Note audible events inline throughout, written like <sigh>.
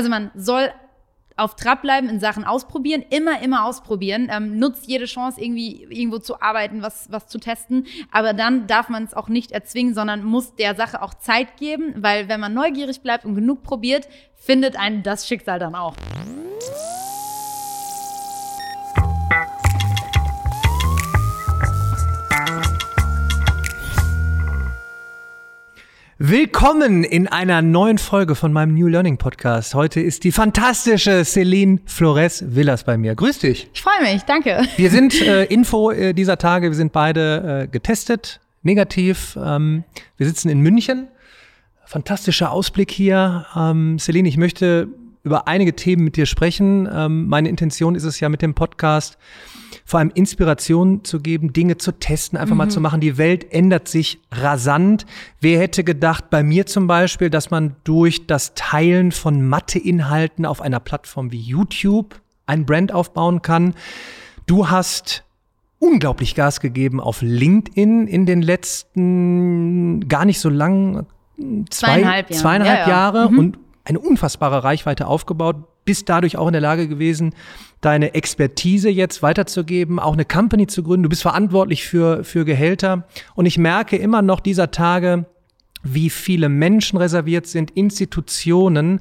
Also man soll auf Trab bleiben in Sachen ausprobieren, immer, immer ausprobieren. Ähm, nutzt jede Chance, irgendwie irgendwo zu arbeiten, was, was zu testen. Aber dann darf man es auch nicht erzwingen, sondern muss der Sache auch Zeit geben, weil wenn man neugierig bleibt und genug probiert, findet einen das Schicksal dann auch. Willkommen in einer neuen Folge von meinem New Learning Podcast. Heute ist die fantastische Celine Flores Villas bei mir. Grüß dich. Ich freue mich, danke. Wir <laughs> sind äh, Info äh, dieser Tage, wir sind beide äh, getestet, negativ. Ähm, wir sitzen in München. Fantastischer Ausblick hier. Ähm, Celine, ich möchte über einige Themen mit dir sprechen. Ähm, meine Intention ist es ja mit dem Podcast, vor allem Inspiration zu geben, Dinge zu testen, einfach mhm. mal zu machen. Die Welt ändert sich rasant. Wer hätte gedacht, bei mir zum Beispiel, dass man durch das Teilen von Matheinhalten auf einer Plattform wie YouTube ein Brand aufbauen kann? Du hast unglaublich Gas gegeben auf LinkedIn in den letzten gar nicht so lang, zwei, zweieinhalb, Jahre, zweieinhalb ja, ja. Jahre mhm. und eine unfassbare Reichweite aufgebaut, bist dadurch auch in der Lage gewesen, deine Expertise jetzt weiterzugeben, auch eine Company zu gründen. Du bist verantwortlich für, für Gehälter. Und ich merke immer noch dieser Tage, wie viele Menschen reserviert sind, Institutionen,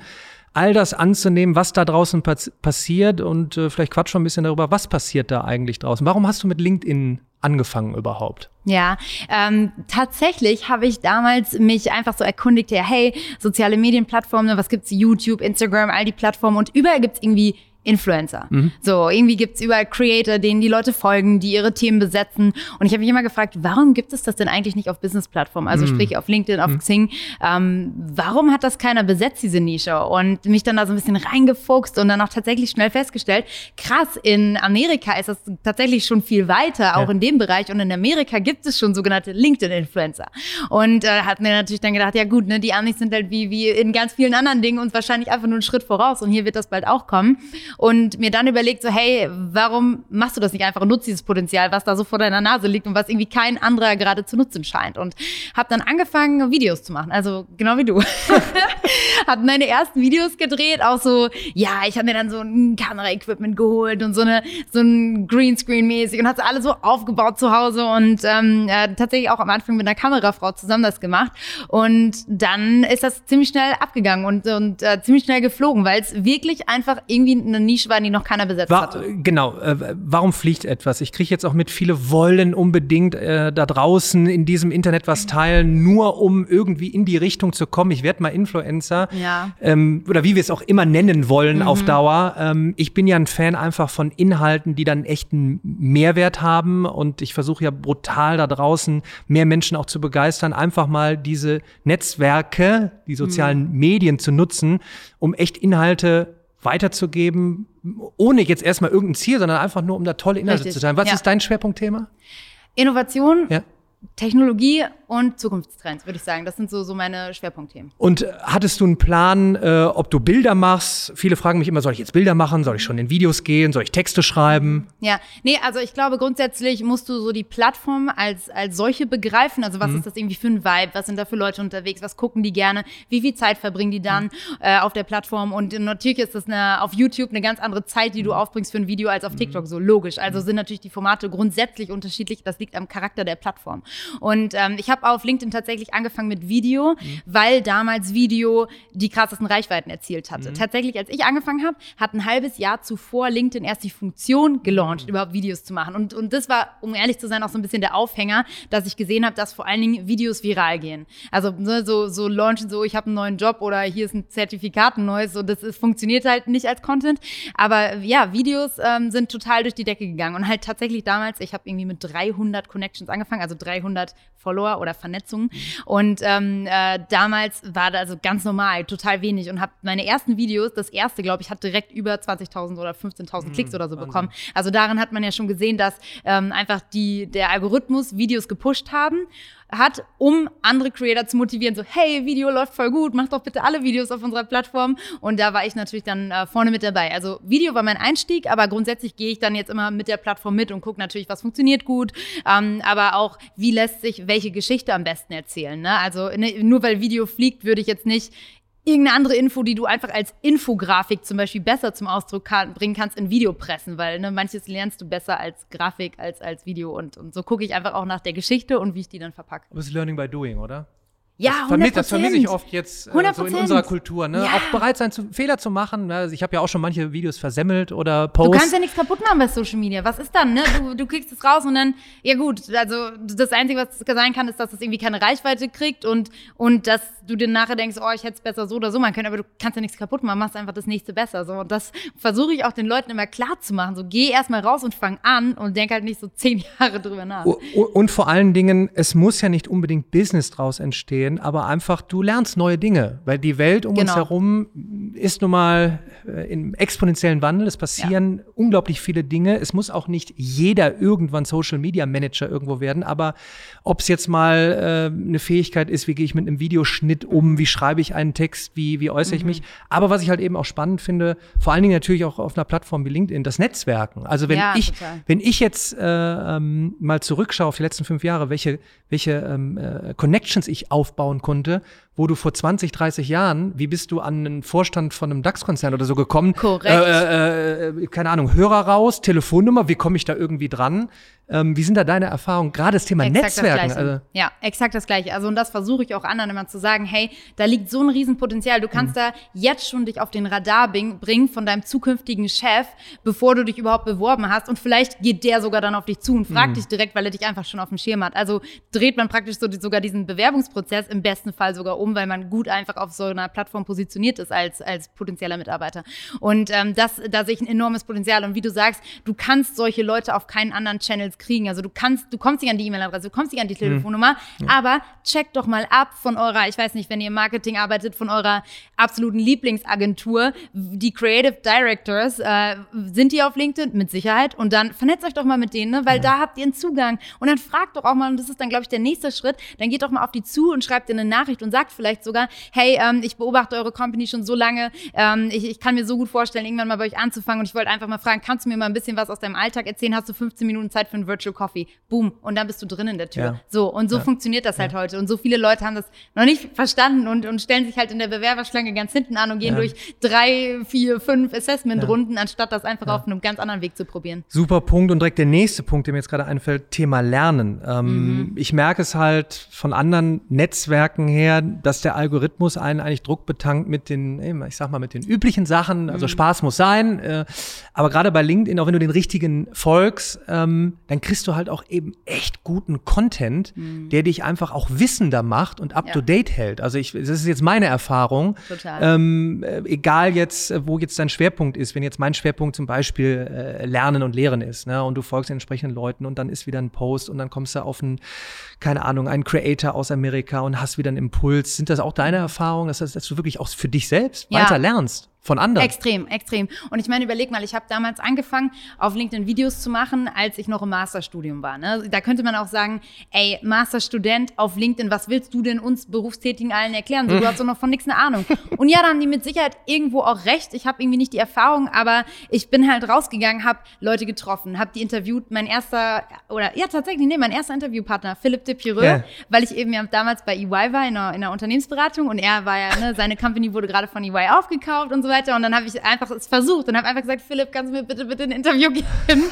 all das anzunehmen, was da draußen pass passiert und äh, vielleicht quatsch schon ein bisschen darüber, was passiert da eigentlich draußen. Warum hast du mit LinkedIn angefangen überhaupt? Ja, ähm, tatsächlich habe ich damals mich einfach so erkundigt, ja, hey, soziale Medienplattformen, was gibt's? YouTube, Instagram, all die Plattformen und überall gibt's irgendwie Influencer. Mhm. So, irgendwie gibt's überall Creator, denen die Leute folgen, die ihre Themen besetzen. Und ich habe mich immer gefragt, warum gibt es das denn eigentlich nicht auf Business-Plattformen? Also mhm. sprich auf LinkedIn, auf mhm. Xing. Ähm, warum hat das keiner besetzt, diese Nische? Und mich dann da so ein bisschen reingefuchst und dann auch tatsächlich schnell festgestellt, krass, in Amerika ist das tatsächlich schon viel weiter, auch ja. in dem Bereich. Und in Amerika gibt es schon sogenannte LinkedIn-Influencer. Und äh, hat mir natürlich dann gedacht, ja gut, ne, die Amis sind halt wie, wie in ganz vielen anderen Dingen uns wahrscheinlich einfach nur einen Schritt voraus. Und hier wird das bald auch kommen und mir dann überlegt, so, hey, warum machst du das nicht einfach und nutzt dieses Potenzial, was da so vor deiner Nase liegt und was irgendwie kein anderer gerade zu nutzen scheint. Und habe dann angefangen, Videos zu machen, also genau wie du. <laughs> habe meine ersten Videos gedreht, auch so, ja, ich habe mir dann so ein Kameraequipment geholt und so eine so ein Greenscreen-mäßig und hatte alles so aufgebaut zu Hause und ähm, äh, tatsächlich auch am Anfang mit einer Kamerafrau zusammen das gemacht. Und dann ist das ziemlich schnell abgegangen und, und äh, ziemlich schnell geflogen, weil es wirklich einfach irgendwie eine Nische war, die noch keiner besetzt war, hatte. Genau. Äh, warum fliegt etwas? Ich kriege jetzt auch mit, viele wollen unbedingt äh, da draußen in diesem Internet was teilen, nur um irgendwie in die Richtung zu kommen. Ich werde mal Influencer. Ja. Ähm, oder wie wir es auch immer nennen wollen mhm. auf Dauer. Ähm, ich bin ja ein Fan einfach von Inhalten, die dann echten Mehrwert haben. Und ich versuche ja brutal da draußen mehr Menschen auch zu begeistern, einfach mal diese Netzwerke, die sozialen mhm. Medien zu nutzen, um echt Inhalte weiterzugeben, ohne jetzt erstmal irgendein Ziel, sondern einfach nur, um da tolle Inhalte Richtig. zu sein. Was ja. ist dein Schwerpunktthema? Innovation, ja. Technologie und Zukunftstrends, würde ich sagen. Das sind so, so meine Schwerpunktthemen. Und hattest du einen Plan, äh, ob du Bilder machst? Viele fragen mich immer, soll ich jetzt Bilder machen? Soll ich schon in Videos gehen? Soll ich Texte schreiben? Ja, nee, also ich glaube, grundsätzlich musst du so die Plattform als, als solche begreifen. Also was mhm. ist das irgendwie für ein Vibe? Was sind da für Leute unterwegs? Was gucken die gerne? Wie viel Zeit verbringen die dann mhm. äh, auf der Plattform? Und natürlich ist das eine, auf YouTube eine ganz andere Zeit, die du mhm. aufbringst für ein Video als auf TikTok. So logisch. Also mhm. sind natürlich die Formate grundsätzlich unterschiedlich. Das liegt am Charakter der Plattform. Und ähm, ich habe auf LinkedIn tatsächlich angefangen mit Video, mhm. weil damals Video die krassesten Reichweiten erzielt hatte. Mhm. Tatsächlich, als ich angefangen habe, hat ein halbes Jahr zuvor LinkedIn erst die Funktion gelauncht, mhm. überhaupt Videos zu machen. Und, und das war, um ehrlich zu sein, auch so ein bisschen der Aufhänger, dass ich gesehen habe, dass vor allen Dingen Videos viral gehen. Also ne, so, so launchen, so ich habe einen neuen Job oder hier ist ein Zertifikat, ein neues. So, das ist, funktioniert halt nicht als Content. Aber ja, Videos ähm, sind total durch die Decke gegangen. Und halt tatsächlich damals, ich habe irgendwie mit 300 Connections angefangen, also 300 Follower oder oder Vernetzung. Und ähm, äh, damals war das also ganz normal, total wenig und habe meine ersten Videos, das erste, glaube ich, hat direkt über 20.000 oder 15.000 mhm, Klicks oder so Wahnsinn. bekommen. Also daran hat man ja schon gesehen, dass ähm, einfach die, der Algorithmus Videos gepusht haben hat, um andere Creator zu motivieren, so, hey, Video läuft voll gut, mach doch bitte alle Videos auf unserer Plattform. Und da war ich natürlich dann äh, vorne mit dabei. Also Video war mein Einstieg, aber grundsätzlich gehe ich dann jetzt immer mit der Plattform mit und gucke natürlich, was funktioniert gut, ähm, aber auch, wie lässt sich welche Geschichte am besten erzählen. Ne? Also ne, nur weil Video fliegt, würde ich jetzt nicht irgendeine andere Info, die du einfach als Infografik zum Beispiel besser zum Ausdruck kann, bringen kannst, in Video pressen, weil ne, manches lernst du besser als Grafik als als Video und, und so gucke ich einfach auch nach der Geschichte und wie ich die dann verpacke. Das ist Learning by Doing, oder? Ja, das, vermi das vermisse ich oft jetzt äh, so in unserer Kultur. Ne? Ja. Auch bereit sein, zu, Fehler zu machen. Also ich habe ja auch schon manche Videos versemmelt oder Posts. Du kannst ja nichts kaputt machen bei Social Media. Was ist dann? Ne? Du, du kriegst es raus und dann, ja gut, also das Einzige, was sein kann, ist, dass es irgendwie keine Reichweite kriegt und, und dass du dir nachher denkst, oh, ich hätte es besser so oder so machen können, aber du kannst ja nichts kaputt machen, machst einfach das nächste besser. So. Und das versuche ich auch den Leuten immer klar zu machen. So, geh erstmal raus und fang an und denk halt nicht so zehn <laughs> Jahre drüber nach. Und vor allen Dingen, es muss ja nicht unbedingt Business draus entstehen, aber einfach du lernst neue Dinge, weil die Welt um genau. uns herum ist nun mal äh, im exponentiellen Wandel. Es passieren ja. unglaublich viele Dinge. Es muss auch nicht jeder irgendwann Social Media Manager irgendwo werden, aber ob es jetzt mal äh, eine Fähigkeit ist, wie gehe ich mit einem Videoschnitt um, wie schreibe ich einen Text, wie, wie äußere mhm. ich mich. Aber was ich halt eben auch spannend finde, vor allen Dingen natürlich auch auf einer Plattform wie LinkedIn, das Netzwerken. Also wenn ja, ich, total. wenn ich jetzt äh, ähm, mal zurückschaue auf die letzten fünf Jahre, welche, welche ähm, äh, Connections ich aufbauen konnte, wo du vor 20, 30 Jahren, wie bist du an einen Vorstand von einem DAX-Konzern oder so gekommen? Korrekt. Äh, äh, keine Ahnung, Hörer raus, Telefonnummer, wie komme ich da irgendwie dran? Ähm, wie sind da deine Erfahrungen? Gerade das Thema exakt Netzwerken. Das also ja, exakt das Gleiche. Also und das versuche ich auch anderen immer zu sagen, hey, da liegt so ein Riesenpotenzial. Du kannst mhm. da jetzt schon dich auf den Radar bringen von deinem zukünftigen Chef, bevor du dich überhaupt beworben hast. Und vielleicht geht der sogar dann auf dich zu und fragt mhm. dich direkt, weil er dich einfach schon auf dem Schirm hat. Also dreht man praktisch so, sogar diesen Bewerbungsprozess im besten Fall sogar um, weil man gut einfach auf so einer Plattform positioniert ist als, als potenzieller Mitarbeiter. Und ähm, das, da sehe ich ein enormes Potenzial. Und wie du sagst, du kannst solche Leute auf keinen anderen Channels kriegen. Also du kannst, du kommst nicht an die E-Mail-Adresse, du kommst nicht an die mhm. Telefonnummer, mhm. aber checkt doch mal ab von eurer, ich weiß nicht, wenn ihr im Marketing arbeitet, von eurer absoluten Lieblingsagentur, die Creative Directors, äh, sind die auf LinkedIn? Mit Sicherheit. Und dann vernetzt euch doch mal mit denen, ne? weil mhm. da habt ihr einen Zugang. Und dann fragt doch auch mal, und das ist dann, glaube ich, der nächste Schritt, dann geht doch mal auf die zu und schreibt ihr eine Nachricht und sagt vielleicht sogar, hey, ähm, ich beobachte eure Company schon so lange, ähm, ich, ich kann mir so gut vorstellen, irgendwann mal bei euch anzufangen und ich wollte einfach mal fragen, kannst du mir mal ein bisschen was aus deinem Alltag erzählen? Hast du 15 Minuten Zeit für ein Virtual Coffee. Boom. Und dann bist du drin in der Tür. Ja. So. Und so ja. funktioniert das halt heute. Und so viele Leute haben das noch nicht verstanden und, und stellen sich halt in der Bewerberschlange ganz hinten an und gehen durch drei, vier, fünf Assessment-Runden, anstatt das einfach auf einem ganz anderen Weg zu probieren. Super Punkt. Und direkt der nächste Punkt, der mir jetzt gerade einfällt, Thema Lernen. Ähm, mhm. Ich merke es halt von anderen Netzwerken her, dass der Algorithmus einen eigentlich Druck betankt mit den, ich sag mal, mit den üblichen Sachen. Also mhm. Spaß muss sein. Äh, aber gerade bei LinkedIn, auch wenn du den richtigen folgst, ähm, dann kriegst du halt auch eben echt guten Content, mhm. der dich einfach auch wissender macht und up ja. to date hält. Also ich, das ist jetzt meine Erfahrung. Total. Ähm, äh, egal jetzt, äh, wo jetzt dein Schwerpunkt ist. Wenn jetzt mein Schwerpunkt zum Beispiel äh, Lernen und Lehren ist, ne, und du folgst den entsprechenden Leuten und dann ist wieder ein Post und dann kommst du auf einen, keine Ahnung, einen Creator aus Amerika und hast wieder einen Impuls. Sind das auch deine Erfahrungen, dass, dass du wirklich auch für dich selbst ja. weiter lernst? Von anderen. Extrem, extrem. Und ich meine, überleg mal, ich habe damals angefangen, auf LinkedIn Videos zu machen, als ich noch im Masterstudium war. Ne? Da könnte man auch sagen, ey, Masterstudent auf LinkedIn, was willst du denn uns Berufstätigen allen erklären? So, du hast doch noch von nichts eine Ahnung. Und ja, da haben die mit Sicherheit irgendwo auch recht. Ich habe irgendwie nicht die Erfahrung, aber ich bin halt rausgegangen, habe Leute getroffen, habe die interviewt. Mein erster, oder ja, tatsächlich, nee, mein erster Interviewpartner, Philipp de Pireux, yeah. weil ich eben ja damals bei EY war, in einer, in einer Unternehmensberatung und er war ja, ne, seine Company wurde gerade von EY aufgekauft und so weiter. Und dann habe ich einfach es versucht und habe einfach gesagt, Philipp, kannst du mir bitte, bitte ein Interview <laughs> geben?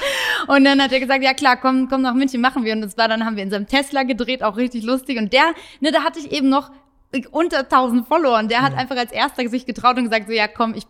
Und dann hat er gesagt, ja klar, komm, komm nach München, machen wir. Und das war dann, haben wir in seinem Tesla gedreht, auch richtig lustig. Und der, ne, da hatte ich eben noch unter 1000 Follower und der hat einfach als erster sich getraut und gesagt so, ja komm, ich ich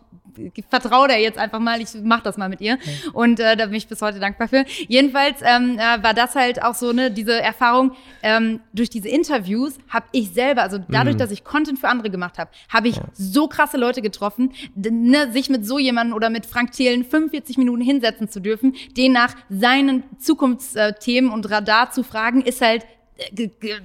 vertraue der jetzt einfach mal, ich mach das mal mit ihr. Okay. Und äh, da bin ich bis heute dankbar für. Jedenfalls ähm, äh, war das halt auch so, ne, diese Erfahrung, ähm, durch diese Interviews habe ich selber, also dadurch, mhm. dass ich Content für andere gemacht habe, habe ich ja. so krasse Leute getroffen, ne, sich mit so jemandem oder mit Frank Thelen 45 Minuten hinsetzen zu dürfen, den nach seinen Zukunftsthemen und Radar zu fragen, ist halt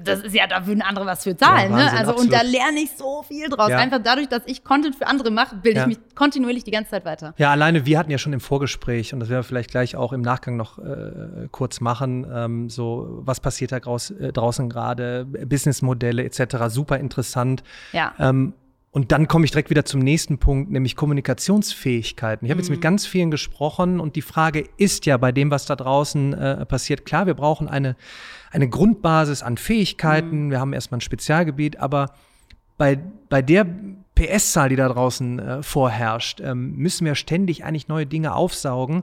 das ist ja, da würden andere was für zahlen. Ja, Wahnsinn, ne? Also absolut. und da lerne ich so viel draus. Ja. Einfach dadurch, dass ich Content für andere mache, bilde ja. ich mich kontinuierlich die ganze Zeit weiter. Ja, alleine wir hatten ja schon im Vorgespräch und das werden wir vielleicht gleich auch im Nachgang noch äh, kurz machen. Ähm, so was passiert da draus, äh, draußen gerade, Businessmodelle etc. Super interessant. Ja. Ähm, und dann komme ich direkt wieder zum nächsten Punkt, nämlich Kommunikationsfähigkeiten. Ich habe mhm. jetzt mit mhm. ganz vielen gesprochen und die Frage ist ja bei dem, was da draußen äh, passiert, klar, wir brauchen eine, eine Grundbasis an Fähigkeiten. Mhm. Wir haben erstmal ein Spezialgebiet, aber bei, bei der PS-Zahl, die da draußen äh, vorherrscht, ähm, müssen wir ständig eigentlich neue Dinge aufsaugen.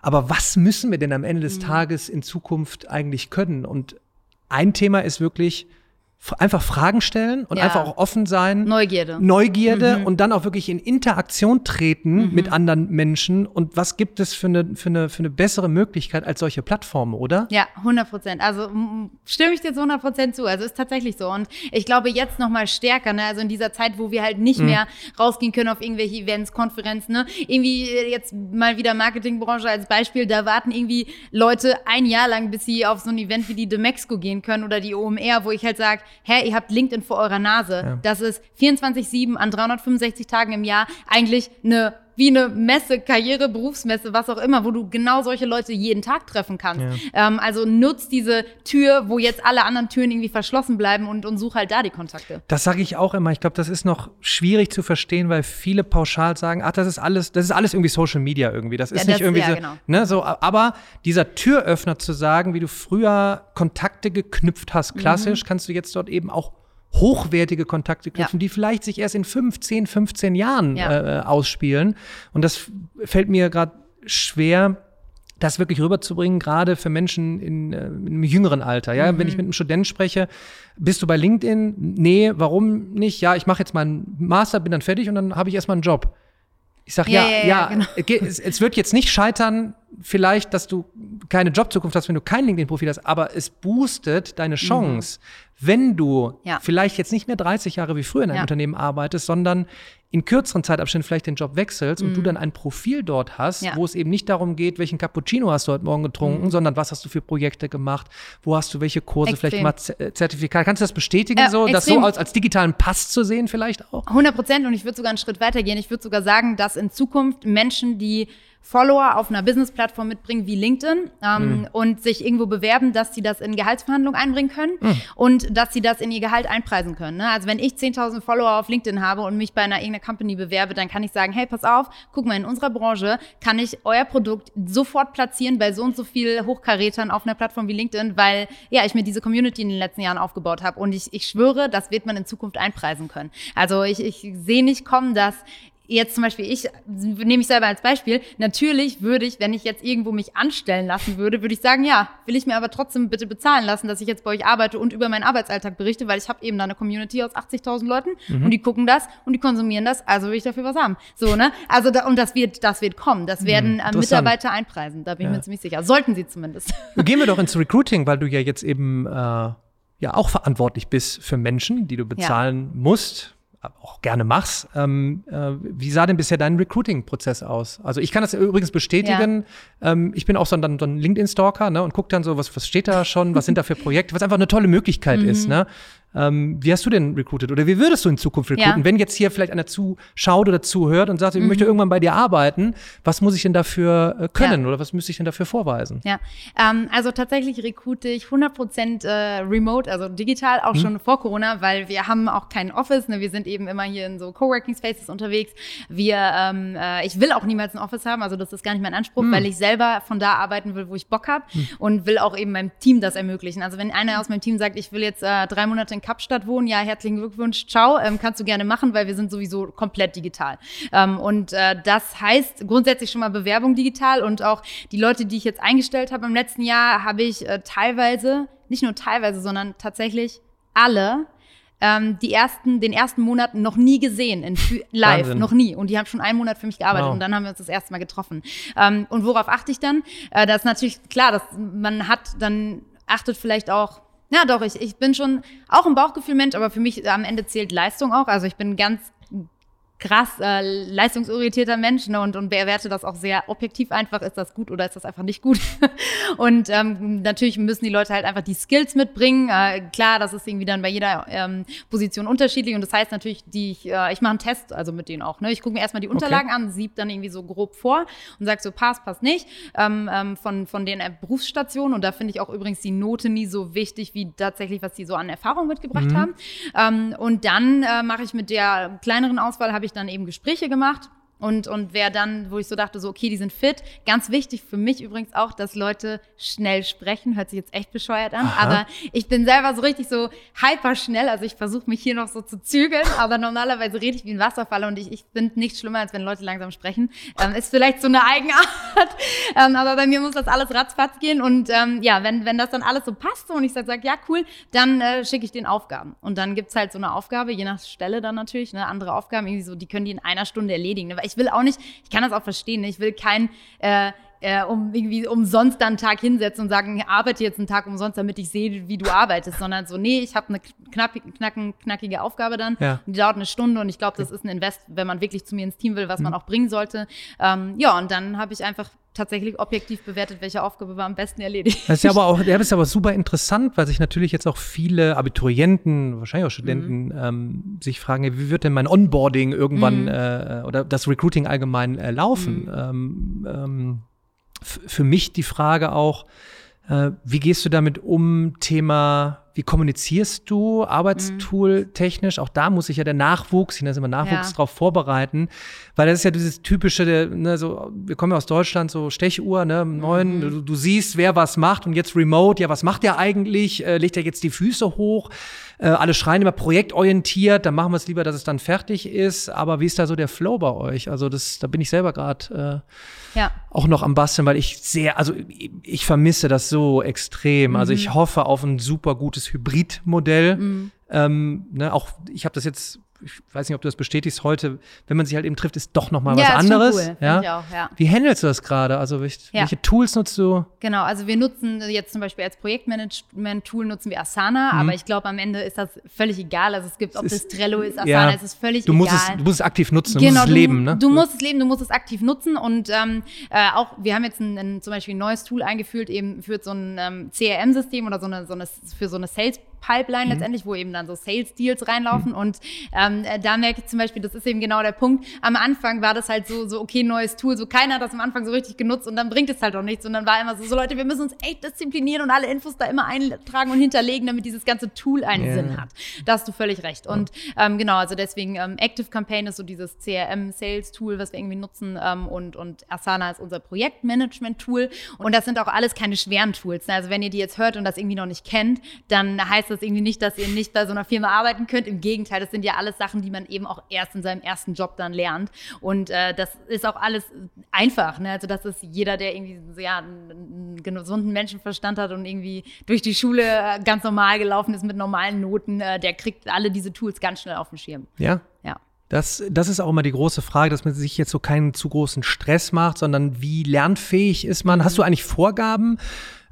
Aber was müssen wir denn am Ende des mhm. Tages in Zukunft eigentlich können? Und ein Thema ist wirklich, einfach Fragen stellen und ja. einfach auch offen sein. Neugierde. Neugierde mhm. und dann auch wirklich in Interaktion treten mhm. mit anderen Menschen. Und was gibt es für eine, für, eine, für eine bessere Möglichkeit als solche Plattformen, oder? Ja, 100 Prozent. Also stimme ich dir zu 100 Prozent zu. Also ist tatsächlich so. Und ich glaube jetzt noch mal stärker, ne? also in dieser Zeit, wo wir halt nicht mhm. mehr rausgehen können auf irgendwelche Events, Konferenzen, ne? irgendwie jetzt mal wieder Marketingbranche als Beispiel, da warten irgendwie Leute ein Jahr lang, bis sie auf so ein Event wie die Demexco gehen können oder die OMR, wo ich halt sage, hä, ihr habt LinkedIn vor eurer Nase. Ja. Das ist 24-7 an 365 Tagen im Jahr eigentlich eine wie eine Messe, Karriere, Berufsmesse, was auch immer, wo du genau solche Leute jeden Tag treffen kannst. Ja. Ähm, also nutz diese Tür, wo jetzt alle anderen Türen irgendwie verschlossen bleiben und, und such halt da die Kontakte. Das sage ich auch immer. Ich glaube, das ist noch schwierig zu verstehen, weil viele pauschal sagen, ach, das ist alles, das ist alles irgendwie Social Media irgendwie. Das ist ja, das, nicht irgendwie ja, so, genau. ne, so, aber dieser Türöffner zu sagen, wie du früher Kontakte geknüpft hast, klassisch, mhm. kannst du jetzt dort eben auch hochwertige Kontakte knüpfen, ja. die vielleicht sich erst in 15, 15 Jahren ja. äh, ausspielen. Und das fällt mir gerade schwer, das wirklich rüberzubringen, gerade für Menschen in, äh, in einem jüngeren Alter. Ja, mhm. wenn ich mhm. mit einem Studenten spreche, bist du bei LinkedIn? Nee, warum nicht? Ja, ich mache jetzt meinen Master, bin dann fertig und dann habe ich erstmal einen Job. Ich sage, ja, ja, ja, ja genau. es, es, wird jetzt nicht scheitern, vielleicht, dass du keine Jobzukunft hast, wenn du kein LinkedIn-Profil hast, aber es boostet deine mhm. Chance, mhm. wenn du ja. vielleicht jetzt nicht mehr 30 Jahre wie früher in einem ja. Unternehmen arbeitest, sondern in kürzeren Zeitabständen vielleicht den Job wechselst mhm. und du mhm. dann ein Profil dort hast, ja. wo es eben nicht darum geht, welchen Cappuccino hast du heute Morgen getrunken, mhm. sondern was hast du für Projekte gemacht, wo hast du welche Kurse, extrem. vielleicht mal äh, Zertifikat. Kannst du das bestätigen, äh, so, das so als, als digitalen Pass zu sehen vielleicht auch? 100 Prozent und ich würde sogar einen Schritt weiter gehen. Ich würde sogar sagen, dass in Zukunft Menschen, die Follower auf einer Business-Plattform mitbringen wie LinkedIn ähm, mhm. und sich irgendwo bewerben, dass sie das in Gehaltsverhandlungen einbringen können mhm. und dass sie das in ihr Gehalt einpreisen können. Ne? Also wenn ich 10.000 Follower auf LinkedIn habe und mich bei einer irgendeiner Company bewerbe, dann kann ich sagen, hey, pass auf, guck mal, in unserer Branche kann ich euer Produkt sofort platzieren bei so und so viel Hochkarätern auf einer Plattform wie LinkedIn, weil ja, ich mir diese Community in den letzten Jahren aufgebaut habe und ich, ich schwöre, das wird man in Zukunft einpreisen können. Also ich, ich sehe nicht kommen, dass jetzt zum Beispiel ich, nehme ich selber als Beispiel, natürlich würde ich, wenn ich jetzt irgendwo mich anstellen lassen würde, würde ich sagen, ja, will ich mir aber trotzdem bitte bezahlen lassen, dass ich jetzt bei euch arbeite und über meinen Arbeitsalltag berichte, weil ich habe eben da eine Community aus 80.000 Leuten mhm. und die gucken das und die konsumieren das, also will ich dafür was haben. So, ne? Also da, und das wird, das wird kommen. Das werden mhm, Mitarbeiter einpreisen, da bin ja. ich mir ziemlich sicher. Sollten sie zumindest. Gehen wir doch <laughs> ins Recruiting, weil du ja jetzt eben äh, ja auch verantwortlich bist für Menschen, die du bezahlen ja. musst auch gerne machst. Ähm, äh, wie sah denn bisher dein Recruiting-Prozess aus? Also ich kann das übrigens bestätigen. Ja. Ähm, ich bin auch so ein, so ein LinkedIn-Stalker ne, und gucke dann so, was, was steht da schon, was sind da für Projekte, was einfach eine tolle Möglichkeit <laughs> mhm. ist. Ne? Ähm, wie hast du denn recruited oder wie würdest du in Zukunft recruiten? Ja. Wenn jetzt hier vielleicht einer zuschaut oder zuhört und sagt, ich mhm. möchte irgendwann bei dir arbeiten, was muss ich denn dafür äh, können ja. oder was müsste ich denn dafür vorweisen? Ja, ähm, also tatsächlich rekrute ich 100% äh, remote, also digital, auch mhm. schon vor Corona, weil wir haben auch kein Office, ne? wir sind eben immer hier in so Coworking Spaces unterwegs. Wir, ähm, äh, ich will auch niemals ein Office haben, also das ist gar nicht mein Anspruch, mhm. weil ich selber von da arbeiten will, wo ich Bock habe mhm. und will auch eben meinem Team das ermöglichen. Also wenn einer aus meinem Team sagt, ich will jetzt äh, drei Monate in in Kapstadt wohnen, ja, herzlichen Glückwunsch, ciao, ähm, kannst du gerne machen, weil wir sind sowieso komplett digital. Ähm, und äh, das heißt grundsätzlich schon mal Bewerbung digital und auch die Leute, die ich jetzt eingestellt habe im letzten Jahr, habe ich äh, teilweise, nicht nur teilweise, sondern tatsächlich alle ähm, die ersten, den ersten Monat noch nie gesehen in live, Wahnsinn. noch nie. Und die haben schon einen Monat für mich gearbeitet wow. und dann haben wir uns das erste Mal getroffen. Ähm, und worauf achte ich dann? Äh, das ist natürlich klar, dass man hat dann achtet vielleicht auch ja, doch, ich, ich bin schon auch ein Bauchgefühl-Mensch, aber für mich am Ende zählt Leistung auch. Also ich bin ganz krass äh, leistungsorientierter Mensch ne, und, und bewerte das auch sehr objektiv einfach, ist das gut oder ist das einfach nicht gut. <laughs> und ähm, natürlich müssen die Leute halt einfach die Skills mitbringen. Äh, klar, das ist irgendwie dann bei jeder ähm, Position unterschiedlich und das heißt natürlich, die ich, äh, ich mache einen Test also mit denen auch. Ne? Ich gucke mir erstmal die Unterlagen okay. an, sieb dann irgendwie so grob vor und sage so, passt, passt nicht ähm, ähm, von, von den Berufsstationen und da finde ich auch übrigens die Note nie so wichtig, wie tatsächlich, was die so an Erfahrung mitgebracht mhm. haben. Ähm, und dann äh, mache ich mit der kleineren Auswahl, habe ich ich dann eben Gespräche gemacht Und, und wer dann, wo ich so dachte, so, okay, die sind fit. Ganz wichtig für mich übrigens auch, dass Leute schnell sprechen. Hört sich jetzt echt bescheuert an. Aha. Aber ich bin selber so richtig so hyper schnell. Also ich versuche mich hier noch so zu zügeln. aber normalerweise rede ich wie ein Wasserfall und ich, ich bin nichts schlimmer, als wenn Leute langsam sprechen. Ähm, ist vielleicht so eine Eigenart. <laughs> ähm, aber bei mir muss das alles ratzfatz gehen. Und ähm, ja, wenn, wenn das dann alles so passt und ich sage, sag, ja, cool, dann äh, schicke ich den Aufgaben. Und dann gibt's halt so eine Aufgabe, je nach Stelle dann natürlich, ne, andere Aufgaben, irgendwie so, die können die in einer Stunde erledigen. Ne? Ich will auch nicht, ich kann das auch verstehen, ne? ich will kein äh, äh, um irgendwie umsonst dann einen Tag hinsetzen und sagen, ich arbeite jetzt einen Tag umsonst, damit ich sehe, wie du arbeitest, sondern so, nee, ich habe eine knapp, knacken, knackige Aufgabe dann, ja. die dauert eine Stunde und ich glaube, das ist ein Invest, wenn man wirklich zu mir ins Team will, was mhm. man auch bringen sollte. Ähm, ja, und dann habe ich einfach tatsächlich objektiv bewertet, welche Aufgabe war am besten erledigt. Das ist ja aber auch, <laughs> das ist aber super interessant, weil sich natürlich jetzt auch viele Abiturienten, wahrscheinlich auch Studenten, mhm. ähm, sich fragen, wie wird denn mein Onboarding irgendwann mhm. äh, oder das Recruiting allgemein äh, laufen? Mhm. Ähm, ähm, für mich die Frage auch, äh, wie gehst du damit um, Thema wie kommunizierst du Arbeitstool technisch? Auch da muss sich ja der Nachwuchs, ich nenne es immer Nachwuchs, ja. darauf vorbereiten, weil das ist ja dieses typische, ne, so, wir kommen ja aus Deutschland, so Stechuhr, ne, neun, mhm. du, du, siehst, wer was macht und jetzt remote, ja, was macht der eigentlich? Äh, legt er jetzt die Füße hoch? Äh, alle schreien immer projektorientiert, dann machen wir es lieber, dass es dann fertig ist. Aber wie ist da so der Flow bei euch? Also das, da bin ich selber gerade äh, ja. auch noch am Basteln, weil ich sehr, also ich, ich vermisse das so extrem. Mhm. Also ich mhm. hoffe auf ein super gutes Hybridmodell. Mhm. Ähm, ne, auch ich habe das jetzt ich weiß nicht, ob du das bestätigst heute, wenn man sich halt eben trifft, ist doch noch mal ja, was anderes. Cool. Ja? Auch, ja? Wie handelst du das gerade? Also welche, ja. welche, Tools nutzt du? Genau, also wir nutzen jetzt zum Beispiel als Projektmanagement-Tool nutzen wir Asana, mhm. aber ich glaube am Ende ist das völlig egal. Also es gibt, ob das Trello ist, Asana, es ist völlig du musst egal. Es, du musst es aktiv nutzen, du genau, musst es leben. Ne? Du musst es leben, du musst es aktiv nutzen und ähm, äh, auch wir haben jetzt ein, ein, zum Beispiel ein neues Tool eingeführt, eben für so ein ähm, CRM-System oder so eine, so eine, für so eine Sales- Pipeline mhm. letztendlich, wo eben dann so Sales-Deals reinlaufen. Mhm. Und ähm, äh, da merke ich zum Beispiel, das ist eben genau der Punkt. Am Anfang war das halt so, so okay, neues Tool. So keiner hat das am Anfang so richtig genutzt und dann bringt es halt auch nichts. Und dann war immer so, so Leute, wir müssen uns echt disziplinieren und alle Infos da immer eintragen und hinterlegen, damit dieses ganze Tool einen yeah. Sinn hat. Da hast du völlig recht. Und ähm, genau, also deswegen ähm, Active Campaign ist so dieses CRM-Sales-Tool, was wir irgendwie nutzen. Ähm, und, und Asana ist unser Projektmanagement-Tool. Und das sind auch alles keine schweren Tools. Ne? Also wenn ihr die jetzt hört und das irgendwie noch nicht kennt, dann heißt das irgendwie nicht, dass ihr nicht bei so einer Firma arbeiten könnt. Im Gegenteil, das sind ja alles Sachen, die man eben auch erst in seinem ersten Job dann lernt. Und äh, das ist auch alles einfach. Ne? Also das ist jeder, der irgendwie ja, einen gesunden Menschenverstand hat und irgendwie durch die Schule äh, ganz normal gelaufen ist mit normalen Noten, äh, der kriegt alle diese Tools ganz schnell auf den Schirm. Ja. Ja. Das, das ist auch immer die große Frage, dass man sich jetzt so keinen zu großen Stress macht, sondern wie lernfähig ist man? Hast du eigentlich Vorgaben?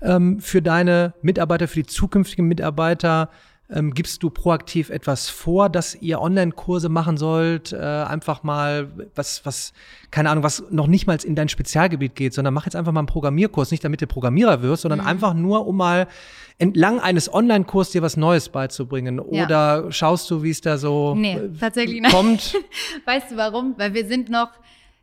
ähm, für deine Mitarbeiter, für die zukünftigen Mitarbeiter? Ähm, gibst du proaktiv etwas vor, dass ihr Online-Kurse machen sollt? Äh, einfach mal was, was, keine Ahnung, was noch nicht mal in dein Spezialgebiet geht, sondern mach jetzt einfach mal einen Programmierkurs, nicht damit du Programmierer wirst, sondern mhm. einfach nur, um mal entlang eines Online-Kurs dir was Neues beizubringen. Oder ja. schaust du, wie es da so nee, tatsächlich kommt? <laughs> weißt du warum? Weil wir sind noch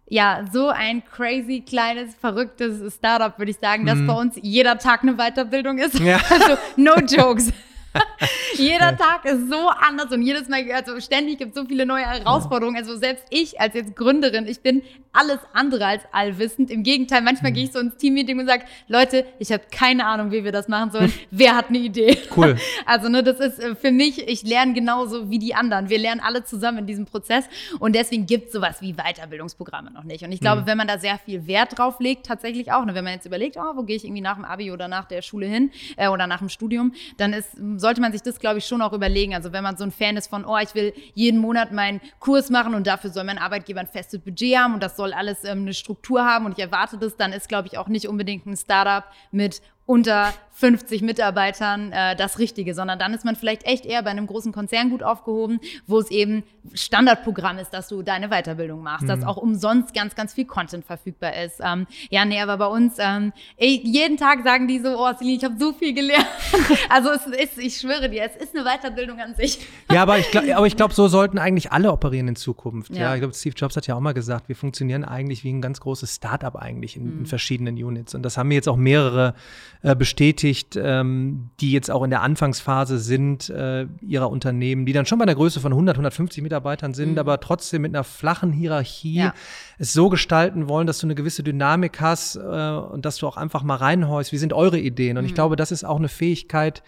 ja, so ein crazy, kleines, verrücktes Startup, würde ich sagen, dass mhm. bei uns jeder Tag eine Weiterbildung ist. Ja. <laughs> Also, no <laughs> jokes. <laughs> Jeder Tag ist so anders und jedes Mal, also ständig gibt es so viele neue Herausforderungen. Also selbst ich als jetzt Gründerin, ich bin alles andere als allwissend. Im Gegenteil, manchmal mhm. gehe ich so ins Teammeeting und sage, Leute, ich habe keine Ahnung, wie wir das machen sollen. <laughs> Wer hat eine Idee? Cool. <laughs> Also ne, das ist äh, für mich, ich lerne genauso wie die anderen. Wir lernen alle zusammen in diesem Prozess und deswegen gibt es sowas wie Weiterbildungsprogramme noch nicht. Und ich glaube, mhm. wenn man da sehr viel Wert drauf legt, tatsächlich auch, ne, wenn man jetzt überlegt, oh, wo gehe ich irgendwie nach dem Abi oder nach der Schule hin äh, oder nach dem Studium, dann ist, sollte man sich das, glaube ich, schon auch überlegen. Also wenn man so ein Fan ist von, oh, ich will jeden Monat meinen Kurs machen und dafür soll mein Arbeitgeber ein festes Budget haben und das soll alles ähm, eine Struktur haben und ich erwarte das, dann ist, glaube ich, auch nicht unbedingt ein Startup mit unter 50 Mitarbeitern äh, das Richtige, sondern dann ist man vielleicht echt eher bei einem großen Konzern gut aufgehoben, wo es eben Standardprogramm ist, dass du deine Weiterbildung machst, mhm. dass auch umsonst ganz, ganz viel Content verfügbar ist. Ähm, ja, nee, aber bei uns, ähm, ey, jeden Tag sagen die so, oh, Celine, ich habe so viel gelernt. <laughs> also es ist, ich schwöre dir, es ist eine Weiterbildung an sich. ja, aber ich glaube, glaub, so sollten eigentlich alle operieren in Zukunft. Ja, ja ich glaube, Steve Jobs hat ja auch mal gesagt, wir funktionieren eigentlich wie ein ganz großes Startup eigentlich in, mhm. in verschiedenen Units. Und das haben wir jetzt auch mehrere äh, bestätigt, ähm, die jetzt auch in der Anfangsphase sind äh, ihrer Unternehmen, die dann schon bei einer Größe von 100, 150 Mitarbeitern sind, mhm. aber trotzdem mit einer flachen Hierarchie ja. es so gestalten wollen, dass du eine gewisse Dynamik hast äh, und dass du auch einfach mal reinhäust, wie sind eure Ideen? Und mhm. ich glaube, das ist auch eine Fähigkeit,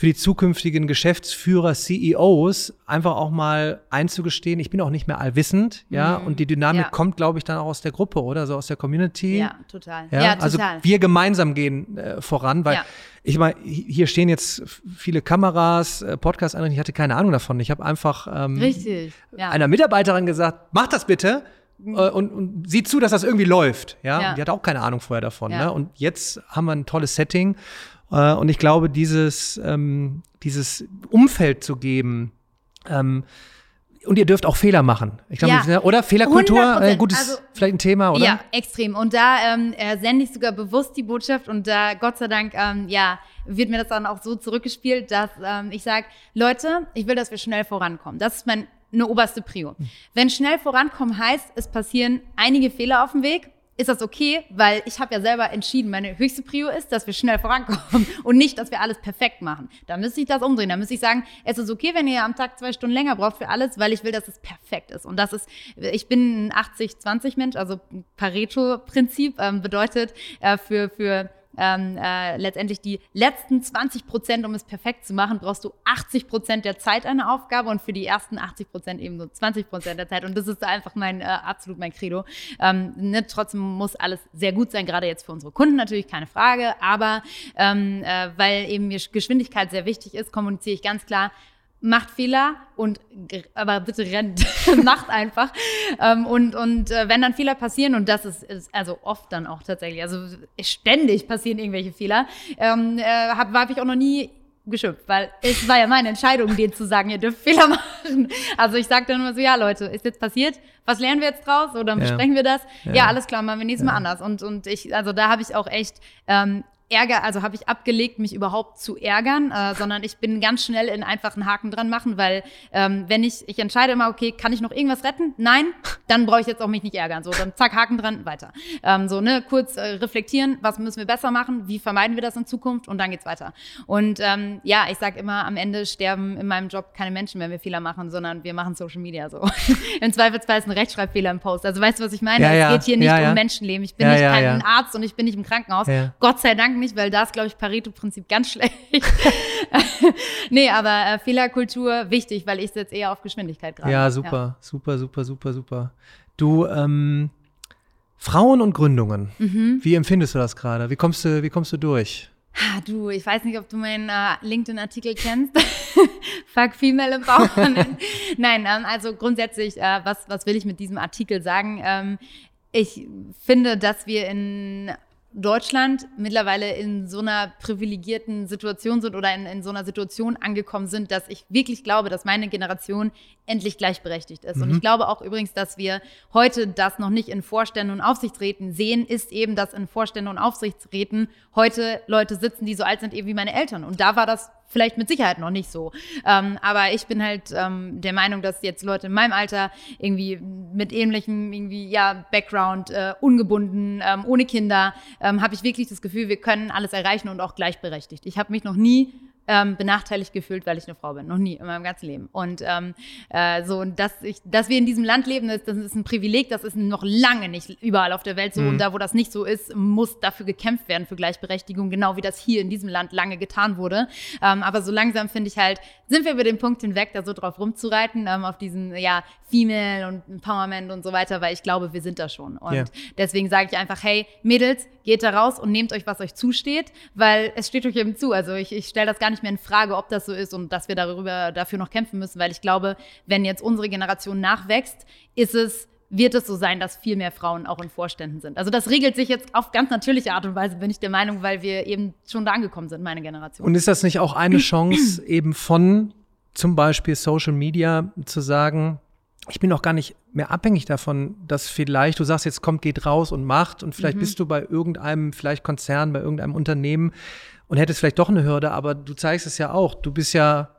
für die zukünftigen Geschäftsführer, CEOs, einfach auch mal einzugestehen, ich bin auch nicht mehr allwissend, ja, mhm. und die Dynamik ja. kommt, glaube ich, dann auch aus der Gruppe, oder? So aus der Community. Ja, total. Ja, ja also total. wir gemeinsam gehen äh, voran, weil ja. ich meine, hier stehen jetzt viele Kameras, äh, Podcast ich hatte keine Ahnung davon. Ich habe einfach ähm, Richtig, einer Mitarbeiterin gesagt, mach das bitte. Mhm. Äh, und, und sieht zu, dass das irgendwie läuft. Ja, ja. die hatte auch keine Ahnung vorher davon. Ja. Ne? Und jetzt haben wir ein tolles Setting äh, und ich glaube, dieses, ähm, dieses Umfeld zu geben, ähm, und ihr dürft auch Fehler machen. Ich glaube, ja, oder Fehlerkultur, äh, gutes, also, vielleicht ein Thema, oder? Ja, extrem. Und da ähm, äh, sende ich sogar bewusst die Botschaft und da, Gott sei Dank, ähm, ja, wird mir das dann auch so zurückgespielt, dass ähm, ich sage, Leute, ich will, dass wir schnell vorankommen. Das ist mein eine oberste Prio. Hm. Wenn schnell vorankommen heißt, es passieren einige Fehler auf dem Weg, ist das okay, weil ich habe ja selber entschieden, meine höchste Prio ist, dass wir schnell vorankommen <laughs> und nicht, dass wir alles perfekt machen. Da müsste ich das umdrehen. Da müsste ich sagen, es ist okay, wenn ihr am Tag zwei Stunden länger braucht für alles, weil ich will, dass es perfekt ist. Und das ist, ich bin ein 80-20 Mensch, also Pareto-Prinzip ähm, bedeutet äh, für, für ähm, äh, letztendlich die letzten 20 Prozent, um es perfekt zu machen, brauchst du 80 Prozent der Zeit eine Aufgabe und für die ersten 80 Prozent eben nur 20 Prozent der Zeit. Und das ist einfach mein äh, absolut mein Credo. Ähm, ne, trotzdem muss alles sehr gut sein, gerade jetzt für unsere Kunden natürlich keine Frage. Aber ähm, äh, weil eben mir Geschwindigkeit sehr wichtig ist, kommuniziere ich ganz klar, macht Fehler und aber bitte rennt, <laughs> macht einfach. Ähm, und und äh, wenn dann Fehler passieren, und das ist, ist, also oft dann auch tatsächlich, also ständig passieren irgendwelche Fehler, ähm, äh, habe hab ich auch noch nie geschimpft, weil es war ja meine Entscheidung, denen zu sagen, ihr dürft Fehler <laughs> machen. Also ich sage dann immer so, ja Leute, ist jetzt passiert, was lernen wir jetzt draus oder besprechen ja. wir das? Ja. ja. alles klar, machen wir nächstes ja. Mal anders. Und, und ich, also da habe ich auch echt ähm, Ärger, also habe ich abgelegt, mich überhaupt zu ärgern, äh, sondern ich bin ganz schnell in einfach einen Haken dran machen, weil ähm, wenn ich, ich entscheide immer, okay, kann ich noch irgendwas retten? Nein, dann brauche ich jetzt auch mich nicht ärgern. So, dann zack, Haken dran, weiter. Ähm, so, ne, kurz äh, reflektieren, was müssen wir besser machen, wie vermeiden wir das in Zukunft und dann geht's weiter. Und ähm, ja, ich sage immer, am Ende sterben in meinem Job keine Menschen, wenn wir Fehler machen, sondern wir machen Social Media so. <laughs> Im Zweifelsfall ist ein Rechtschreibfehler im Post. Also weißt du, was ich meine? Ja, es geht hier nicht ja, um Menschenleben. Ich bin nicht kein Arzt und ich bin nicht im Krankenhaus. Gott sei Dank nicht, weil da ist, glaube ich, Pareto-Prinzip ganz schlecht. <laughs> nee, aber äh, Fehlerkultur wichtig, weil ich setze eher auf Geschwindigkeit gerade. Ja, super, ja. super, super, super, super. Du, ähm, Frauen und Gründungen, mhm. wie empfindest du das gerade? Wie kommst du, wie kommst du durch? Ha, du, ich weiß nicht, ob du meinen äh, LinkedIn-Artikel kennst. <laughs> Fuck Female Empowerment. <laughs> Nein, ähm, also grundsätzlich, äh, was, was will ich mit diesem Artikel sagen? Ähm, ich finde, dass wir in Deutschland mittlerweile in so einer privilegierten Situation sind oder in, in, so einer Situation angekommen sind, dass ich wirklich glaube, dass meine Generation endlich gleichberechtigt ist. Mhm. Und ich glaube auch übrigens, dass wir heute das noch nicht in Vorständen und Aufsichtsräten sehen, ist eben, dass in Vorständen und Aufsichtsräten heute Leute sitzen, die so alt sind eben wie meine Eltern. Und da war das vielleicht mit Sicherheit noch nicht so. Ähm, aber ich bin halt ähm, der Meinung, dass jetzt Leute in meinem Alter irgendwie mit ähnlichem irgendwie ja Background, äh, ungebunden, ähm, ohne Kinder, ähm, habe ich wirklich das Gefühl, wir können alles erreichen und auch gleichberechtigt. Ich habe mich noch nie ähm, benachteiligt gefühlt, weil ich eine Frau bin. Noch nie in meinem ganzen Leben. Und ähm, äh, so, dass, ich, dass wir in diesem Land leben, das, das, ist ein Privileg, das ist noch lange nicht überall auf der Welt so. Mhm. Und da, wo das nicht so ist, muss dafür gekämpft werden für Gleichberechtigung, genau wie das hier in diesem Land lange getan wurde. Ähm, aber so langsam finde ich halt, sind wir über den Punkt hinweg, da so drauf rumzureiten, ähm, auf diesen, ja, Female und Empowerment und so weiter, weil ich glaube, wir sind da schon. Und yeah. deswegen sage ich einfach, hey, Mädels, geht da raus und nehmt euch, was euch zusteht, weil es steht euch eben zu. Also ich, ich stelle das gar nicht mehr in Frage, ob das so ist und dass wir darüber dafür noch kämpfen müssen, weil ich glaube, wenn jetzt unsere Generation nachwächst, ist es wird es so sein, dass viel mehr Frauen auch in Vorständen sind. Also das regelt sich jetzt auf ganz natürliche Art und Weise, bin ich der Meinung, weil wir eben schon da angekommen sind, meine Generation. Und ist das nicht auch eine Chance, <clears throat> eben von zum Beispiel Social Media zu sagen, ich bin auch gar nicht mehr abhängig davon, dass vielleicht, du sagst jetzt, kommt, geht raus und macht und vielleicht mhm. bist du bei irgendeinem, vielleicht Konzern, bei irgendeinem Unternehmen und hättest vielleicht doch eine Hürde, aber du zeigst es ja auch. Du bist ja,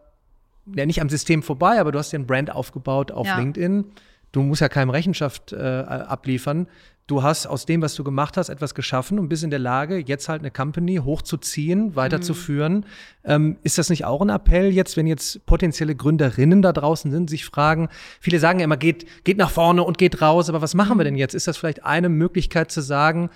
ja nicht am System vorbei, aber du hast dir ein Brand aufgebaut auf ja. LinkedIn. du musst ja keinem Rechenschaft äh, abliefern. Du hast aus dem, was du gemacht hast, etwas geschaffen und bist in der Lage, jetzt halt eine Company hochzuziehen, weiterzuführen. Mhm. Ähm, ist das nicht auch ein Appell jetzt, wenn jetzt potenzielle Gründerinnen da draußen sind, sich fragen, viele sagen ja immer, geht, geht nach vorne und geht raus, aber was machen wir denn jetzt? Ist das vielleicht eine Möglichkeit zu sagen,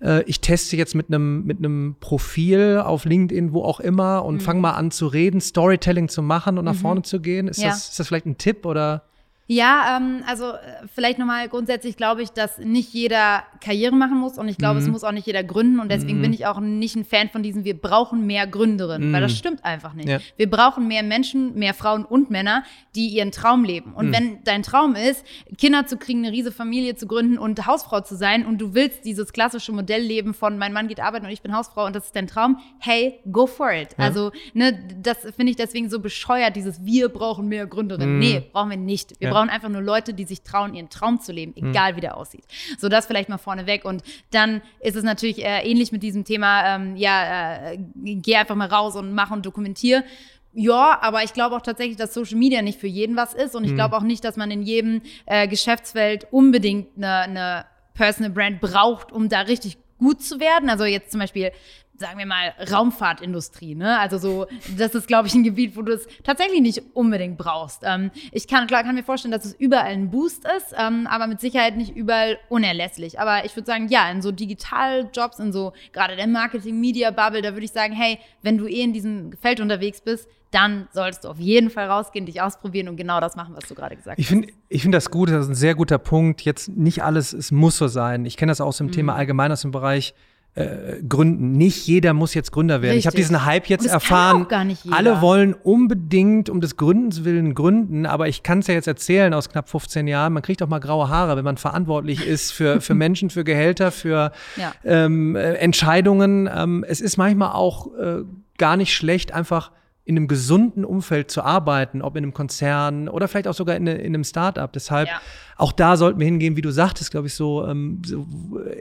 äh, ich teste jetzt mit einem mit einem Profil auf LinkedIn, wo auch immer, und mhm. fange mal an zu reden, Storytelling zu machen und nach mhm. vorne zu gehen. Ist, ja. das, ist das vielleicht ein Tipp oder? Ja, ähm, also äh, vielleicht nochmal grundsätzlich glaube ich, dass nicht jeder Karriere machen muss und ich glaube, mhm. es muss auch nicht jeder gründen und deswegen mhm. bin ich auch nicht ein Fan von diesem, wir brauchen mehr Gründerinnen, mhm. weil das mhm. stimmt einfach nicht. Ja. Wir brauchen mehr Menschen, mehr Frauen und Männer, die ihren Traum leben. Und mhm. wenn dein Traum ist, Kinder zu kriegen, eine riesige Familie zu gründen und Hausfrau zu sein und du willst dieses klassische Modell leben von mein Mann geht arbeiten und ich bin Hausfrau und das ist dein Traum, hey, go for it. Ja. Also, ne, das finde ich deswegen so bescheuert, dieses wir brauchen mehr Gründerinnen. Mhm. Nee, brauchen wir nicht. Wir ja brauchen einfach nur Leute, die sich trauen, ihren Traum zu leben, hm. egal mhm. wie der aussieht. So, das vielleicht mal vorneweg. Und dann ist es natürlich äh, ähnlich mit diesem Thema, ähm, ja, äh, geh einfach mal raus und mach und dokumentier. Ja, aber ich glaube auch tatsächlich, dass Social Media nicht für jeden was ist. Und ich mhm. glaube auch nicht, dass man in jedem äh, Geschäftsfeld unbedingt eine, eine Personal Brand braucht, um da richtig gut zu werden. Also jetzt zum Beispiel sagen wir mal, Raumfahrtindustrie. Ne? Also so, das ist, glaube ich, ein Gebiet, wo du es tatsächlich nicht unbedingt brauchst. Ähm, ich kann, klar, kann mir vorstellen, dass es überall ein Boost ist, ähm, aber mit Sicherheit nicht überall unerlässlich. Aber ich würde sagen, ja, in so Digitaljobs, in so gerade der Marketing-Media-Bubble, da würde ich sagen, hey, wenn du eh in diesem Feld unterwegs bist, dann solltest du auf jeden Fall rausgehen, dich ausprobieren und genau das machen, was du gerade gesagt ich find, hast. Ich finde das gut, das ist ein sehr guter Punkt. Jetzt nicht alles, es muss so sein. Ich kenne das auch aus dem mhm. Thema allgemein aus dem Bereich äh, gründen. Nicht jeder muss jetzt Gründer werden. Richtig. Ich habe diesen Hype jetzt erfahren. Alle wollen unbedingt um des Gründens willen gründen, aber ich kann es ja jetzt erzählen aus knapp 15 Jahren. Man kriegt auch mal graue Haare, wenn man verantwortlich ist für, für <laughs> Menschen, für Gehälter, für ja. ähm, äh, Entscheidungen. Ähm, es ist manchmal auch äh, gar nicht schlecht, einfach in einem gesunden Umfeld zu arbeiten, ob in einem Konzern oder vielleicht auch sogar in, in einem Startup. Deshalb, ja. auch da sollten wir hingehen, wie du sagtest, glaube ich, so, ähm, so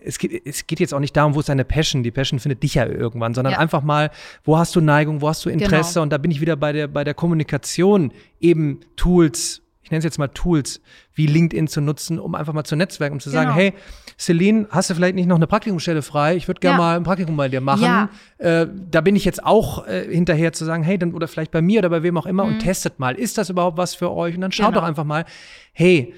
es, geht, es geht jetzt auch nicht darum, wo ist deine Passion, die Passion findet dich ja irgendwann, sondern ja. einfach mal, wo hast du Neigung, wo hast du Interesse genau. und da bin ich wieder bei der, bei der Kommunikation, eben Tools, ich nenne es jetzt mal Tools, wie LinkedIn zu nutzen, um einfach mal zu netzwerken, um zu genau. sagen, hey, Celine, hast du vielleicht nicht noch eine Praktikumsstelle frei? Ich würde gerne ja. mal ein Praktikum bei dir machen. Ja. Äh, da bin ich jetzt auch äh, hinterher zu sagen, hey, dann oder vielleicht bei mir oder bei wem auch immer mhm. und testet mal, ist das überhaupt was für euch? Und dann schaut genau. doch einfach mal, hey,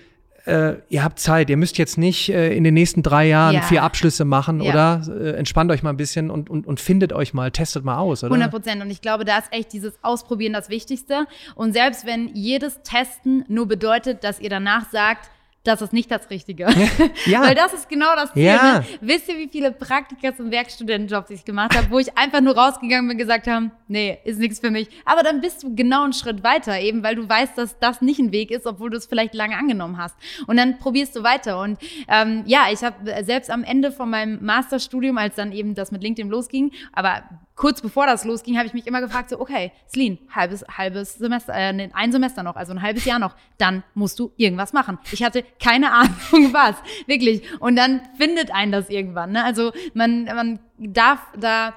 äh, ihr habt Zeit, ihr müsst jetzt nicht äh, in den nächsten drei Jahren ja. vier Abschlüsse machen, ja. oder? Äh, entspannt euch mal ein bisschen und, und, und findet euch mal, testet mal aus, oder? 100 Prozent. Und ich glaube, da ist echt dieses Ausprobieren das Wichtigste. Und selbst wenn jedes Testen nur bedeutet, dass ihr danach sagt, das ist nicht das Richtige. <laughs> Ja. Weil das ist genau das Ziel. Ja. Ne? Wisst ihr, wie viele Praktikas und Werkstudentenjobs ich gemacht habe, wo ich einfach nur rausgegangen bin und gesagt habe, nee, ist nichts für mich. Aber dann bist du genau einen Schritt weiter, eben weil du weißt, dass das nicht ein Weg ist, obwohl du es vielleicht lange angenommen hast. Und dann probierst du weiter. Und ähm, ja, ich habe selbst am Ende von meinem Masterstudium, als dann eben das mit LinkedIn losging, aber kurz bevor das losging, habe ich mich immer gefragt, so, okay, Celine, halbes, halbes Semester, äh, ein Semester noch, also ein halbes Jahr noch, dann musst du irgendwas machen. Ich hatte keine <laughs> Ahnung was, wirklich. Und dann findet einen das irgendwann. Ne? Also man, man darf da,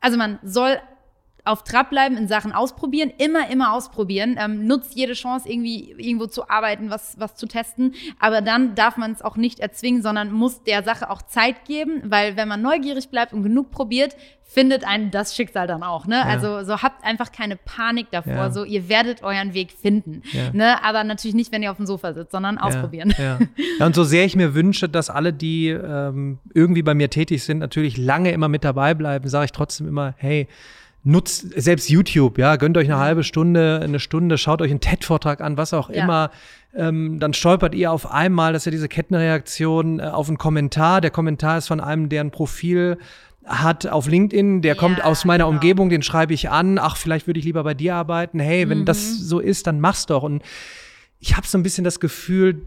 also man soll auf Trab bleiben, in Sachen ausprobieren, immer, immer ausprobieren. Ähm, nutzt jede Chance, irgendwie irgendwo zu arbeiten, was, was zu testen. Aber dann darf man es auch nicht erzwingen, sondern muss der Sache auch Zeit geben, weil wenn man neugierig bleibt und genug probiert, findet einen das Schicksal dann auch. Ne? Ja. Also so habt einfach keine Panik davor. Ja. So, ihr werdet euren Weg finden. Ja. Ne? Aber natürlich nicht, wenn ihr auf dem Sofa sitzt, sondern ausprobieren. <laughs> Ja, und so sehr ich mir wünsche, dass alle, die ähm, irgendwie bei mir tätig sind, natürlich lange immer mit dabei bleiben, sage ich trotzdem immer, hey, nutzt selbst YouTube, ja, gönnt euch eine halbe Stunde, eine Stunde, schaut euch einen TED-Vortrag an, was auch ja. immer. Ähm, dann stolpert ihr auf einmal, dass ihr diese Kettenreaktion äh, auf einen Kommentar. Der Kommentar ist von einem, der ein Profil hat auf LinkedIn, der ja, kommt aus meiner genau. Umgebung, den schreibe ich an. Ach, vielleicht würde ich lieber bei dir arbeiten. Hey, wenn mhm. das so ist, dann mach's doch. Und ich habe so ein bisschen das Gefühl,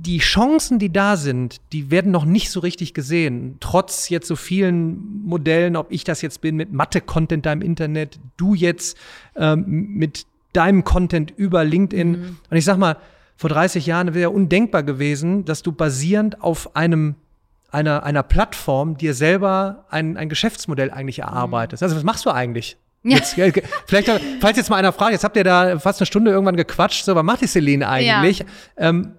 die Chancen, die da sind, die werden noch nicht so richtig gesehen. Trotz jetzt so vielen Modellen, ob ich das jetzt bin mit Mathe-Content da im Internet, du jetzt ähm, mit deinem Content über LinkedIn. Mhm. Und ich sag mal, vor 30 Jahren wäre ja undenkbar gewesen, dass du basierend auf einem einer, einer Plattform dir selber ein, ein Geschäftsmodell eigentlich erarbeitest. Also was machst du eigentlich? Ja. Jetzt, vielleicht, falls jetzt mal einer fragt, jetzt habt ihr da fast eine Stunde irgendwann gequatscht, so, was macht die Celine eigentlich? Ja. Ähm,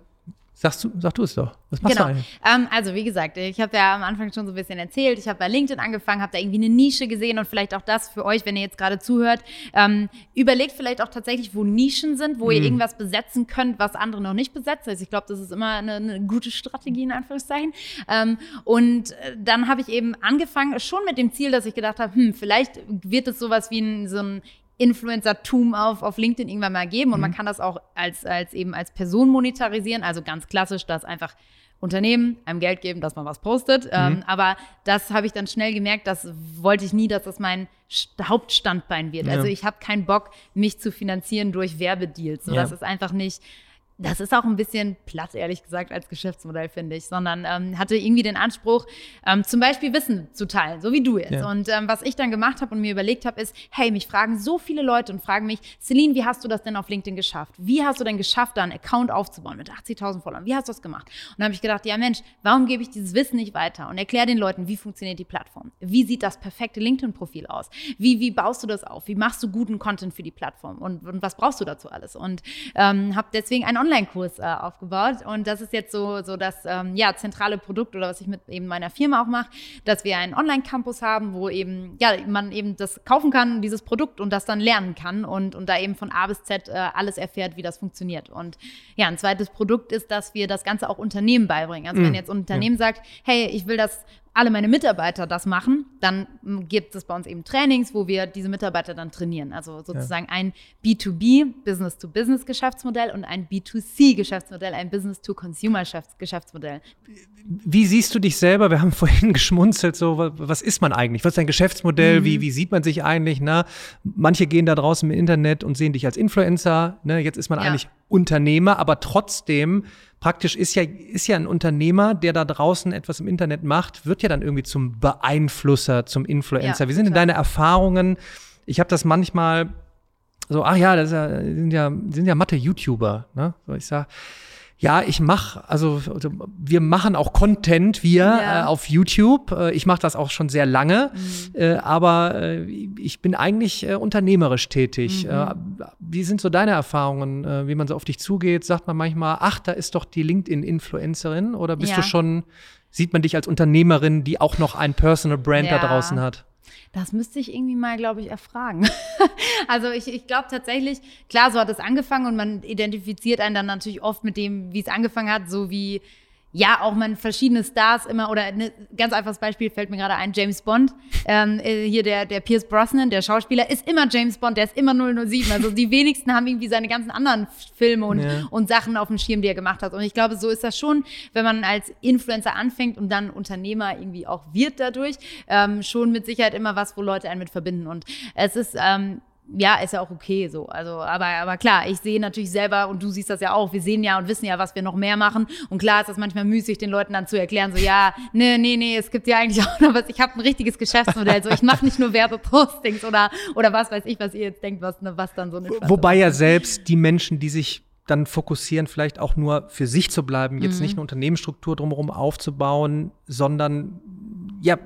Sagst du, sag du es doch. Was machst genau. du eigentlich? Ähm, also wie gesagt, ich habe ja am Anfang schon so ein bisschen erzählt. Ich habe bei LinkedIn angefangen, habe da irgendwie eine Nische gesehen und vielleicht auch das für euch, wenn ihr jetzt gerade zuhört. Ähm, überlegt vielleicht auch tatsächlich, wo Nischen sind, wo mhm. ihr irgendwas besetzen könnt, was andere noch nicht besetzen. Also ich glaube, das ist immer eine, eine, gute Strategie in Anführungszeichen. Ähm, und äh, dann habe ich eben angefangen, schon mit dem Ziel, dass ich gedacht habe, hm, vielleicht wird es sowas wie ein, so ein Influencer-Tum auf, auf LinkedIn irgendwann mal geben und mhm. man kann das auch als, als eben als Person monetarisieren, also ganz klassisch, dass einfach Unternehmen einem Geld geben, dass man was postet. Mhm. Ähm, aber das habe ich dann schnell gemerkt, das wollte ich nie, dass das mein Hauptstandbein wird. Ja. Also ich habe keinen Bock, mich zu finanzieren durch Werbedeals. So, ja. Das ist einfach nicht, das ist auch ein bisschen platt, ehrlich gesagt, als Geschäftsmodell, finde ich, sondern ähm, hatte irgendwie den Anspruch, ähm, zum Beispiel Wissen zu teilen, so wie du jetzt. Ja. Und ähm, was ich dann gemacht habe und mir überlegt habe, ist, hey, mich fragen so viele Leute und fragen mich, Celine, wie hast du das denn auf LinkedIn geschafft? Wie hast du denn geschafft, da einen Account aufzubauen mit 80.000 Followern? Wie hast du das gemacht? Und dann habe ich gedacht, ja Mensch, warum gebe ich dieses Wissen nicht weiter und erkläre den Leuten, wie funktioniert die Plattform? Wie sieht das perfekte LinkedIn-Profil aus? Wie, wie baust du das auf? Wie machst du guten Content für die Plattform? Und, und was brauchst du dazu alles? Und ähm, habe deswegen ein Online-Kurs äh, aufgebaut. Und das ist jetzt so, so das ähm, ja, zentrale Produkt oder was ich mit eben meiner Firma auch mache, dass wir einen Online-Campus haben, wo eben, ja, man eben das kaufen kann, dieses Produkt und das dann lernen kann und, und da eben von A bis Z äh, alles erfährt, wie das funktioniert. Und ja, ein zweites Produkt ist, dass wir das Ganze auch Unternehmen beibringen. Also mhm. wenn jetzt ein Unternehmen ja. sagt, hey, ich will das alle meine Mitarbeiter das machen, dann gibt es bei uns eben Trainings, wo wir diese Mitarbeiter dann trainieren. Also sozusagen ja. ein B2B, Business-to-Business-Geschäftsmodell und ein B2C-Geschäftsmodell, ein Business-to-Consumer-Geschäftsmodell. Wie siehst du dich selber? Wir haben <laughs> vorhin geschmunzelt, so, was ist man eigentlich? Was ist dein Geschäftsmodell? Mhm. Wie, wie sieht man sich eigentlich? Na, manche gehen da draußen im Internet und sehen dich als Influencer. Ne? Jetzt ist man ja. eigentlich Unternehmer, aber trotzdem praktisch ist ja, ist ja ein Unternehmer, der da draußen etwas im Internet macht, wird ja dann irgendwie zum Beeinflusser, zum Influencer. Ja, Wie sind denn deine Erfahrungen? Ich habe das manchmal so, ach ja, das ja, sind ja, sind ja Mathe-YouTuber. Ne? So, ich sag, ja, ich mache, also, also wir machen auch Content, wir ja. äh, auf YouTube. Äh, ich mache das auch schon sehr lange, mhm. äh, aber äh, ich bin eigentlich äh, unternehmerisch tätig. Mhm. Wie sind so deine Erfahrungen, wie man so auf dich zugeht? Sagt man manchmal, ach, da ist doch die LinkedIn-Influencerin oder bist ja. du schon, sieht man dich als Unternehmerin, die auch noch ein Personal Brand ja. da draußen hat? Das müsste ich irgendwie mal, glaube ich, erfragen. <laughs> also ich, ich glaube tatsächlich, klar, so hat es angefangen und man identifiziert einen dann natürlich oft mit dem, wie es angefangen hat, so wie ja, auch man verschiedene Stars immer, oder ein ganz einfaches Beispiel fällt mir gerade ein, James Bond, ähm, äh, hier der, der Pierce Brosnan, der Schauspieler, ist immer James Bond, der ist immer 007. Also die wenigsten haben irgendwie seine ganzen anderen Filme und, ja. und Sachen auf dem Schirm, die er gemacht hat. Und ich glaube, so ist das schon, wenn man als Influencer anfängt und dann Unternehmer irgendwie auch wird dadurch, ähm, schon mit Sicherheit immer was, wo Leute einen mit verbinden. Und es ist ähm, ja, ist ja auch okay so. Also, aber, aber klar, ich sehe natürlich selber und du siehst das ja auch. Wir sehen ja und wissen ja, was wir noch mehr machen. Und klar ist das manchmal müßig, den Leuten dann zu erklären, so ja, nee, nee, nee, es gibt ja eigentlich <laughs> auch noch was. Ich habe ein richtiges Geschäftsmodell. So, ich mache nicht nur Werbepostings oder, oder was weiß ich, was ihr jetzt denkt, was, ne, was dann so eine Wobei ja selbst die Menschen, die sich dann fokussieren, vielleicht auch nur für sich zu bleiben, jetzt mhm. nicht eine Unternehmensstruktur drumherum aufzubauen, sondern ja,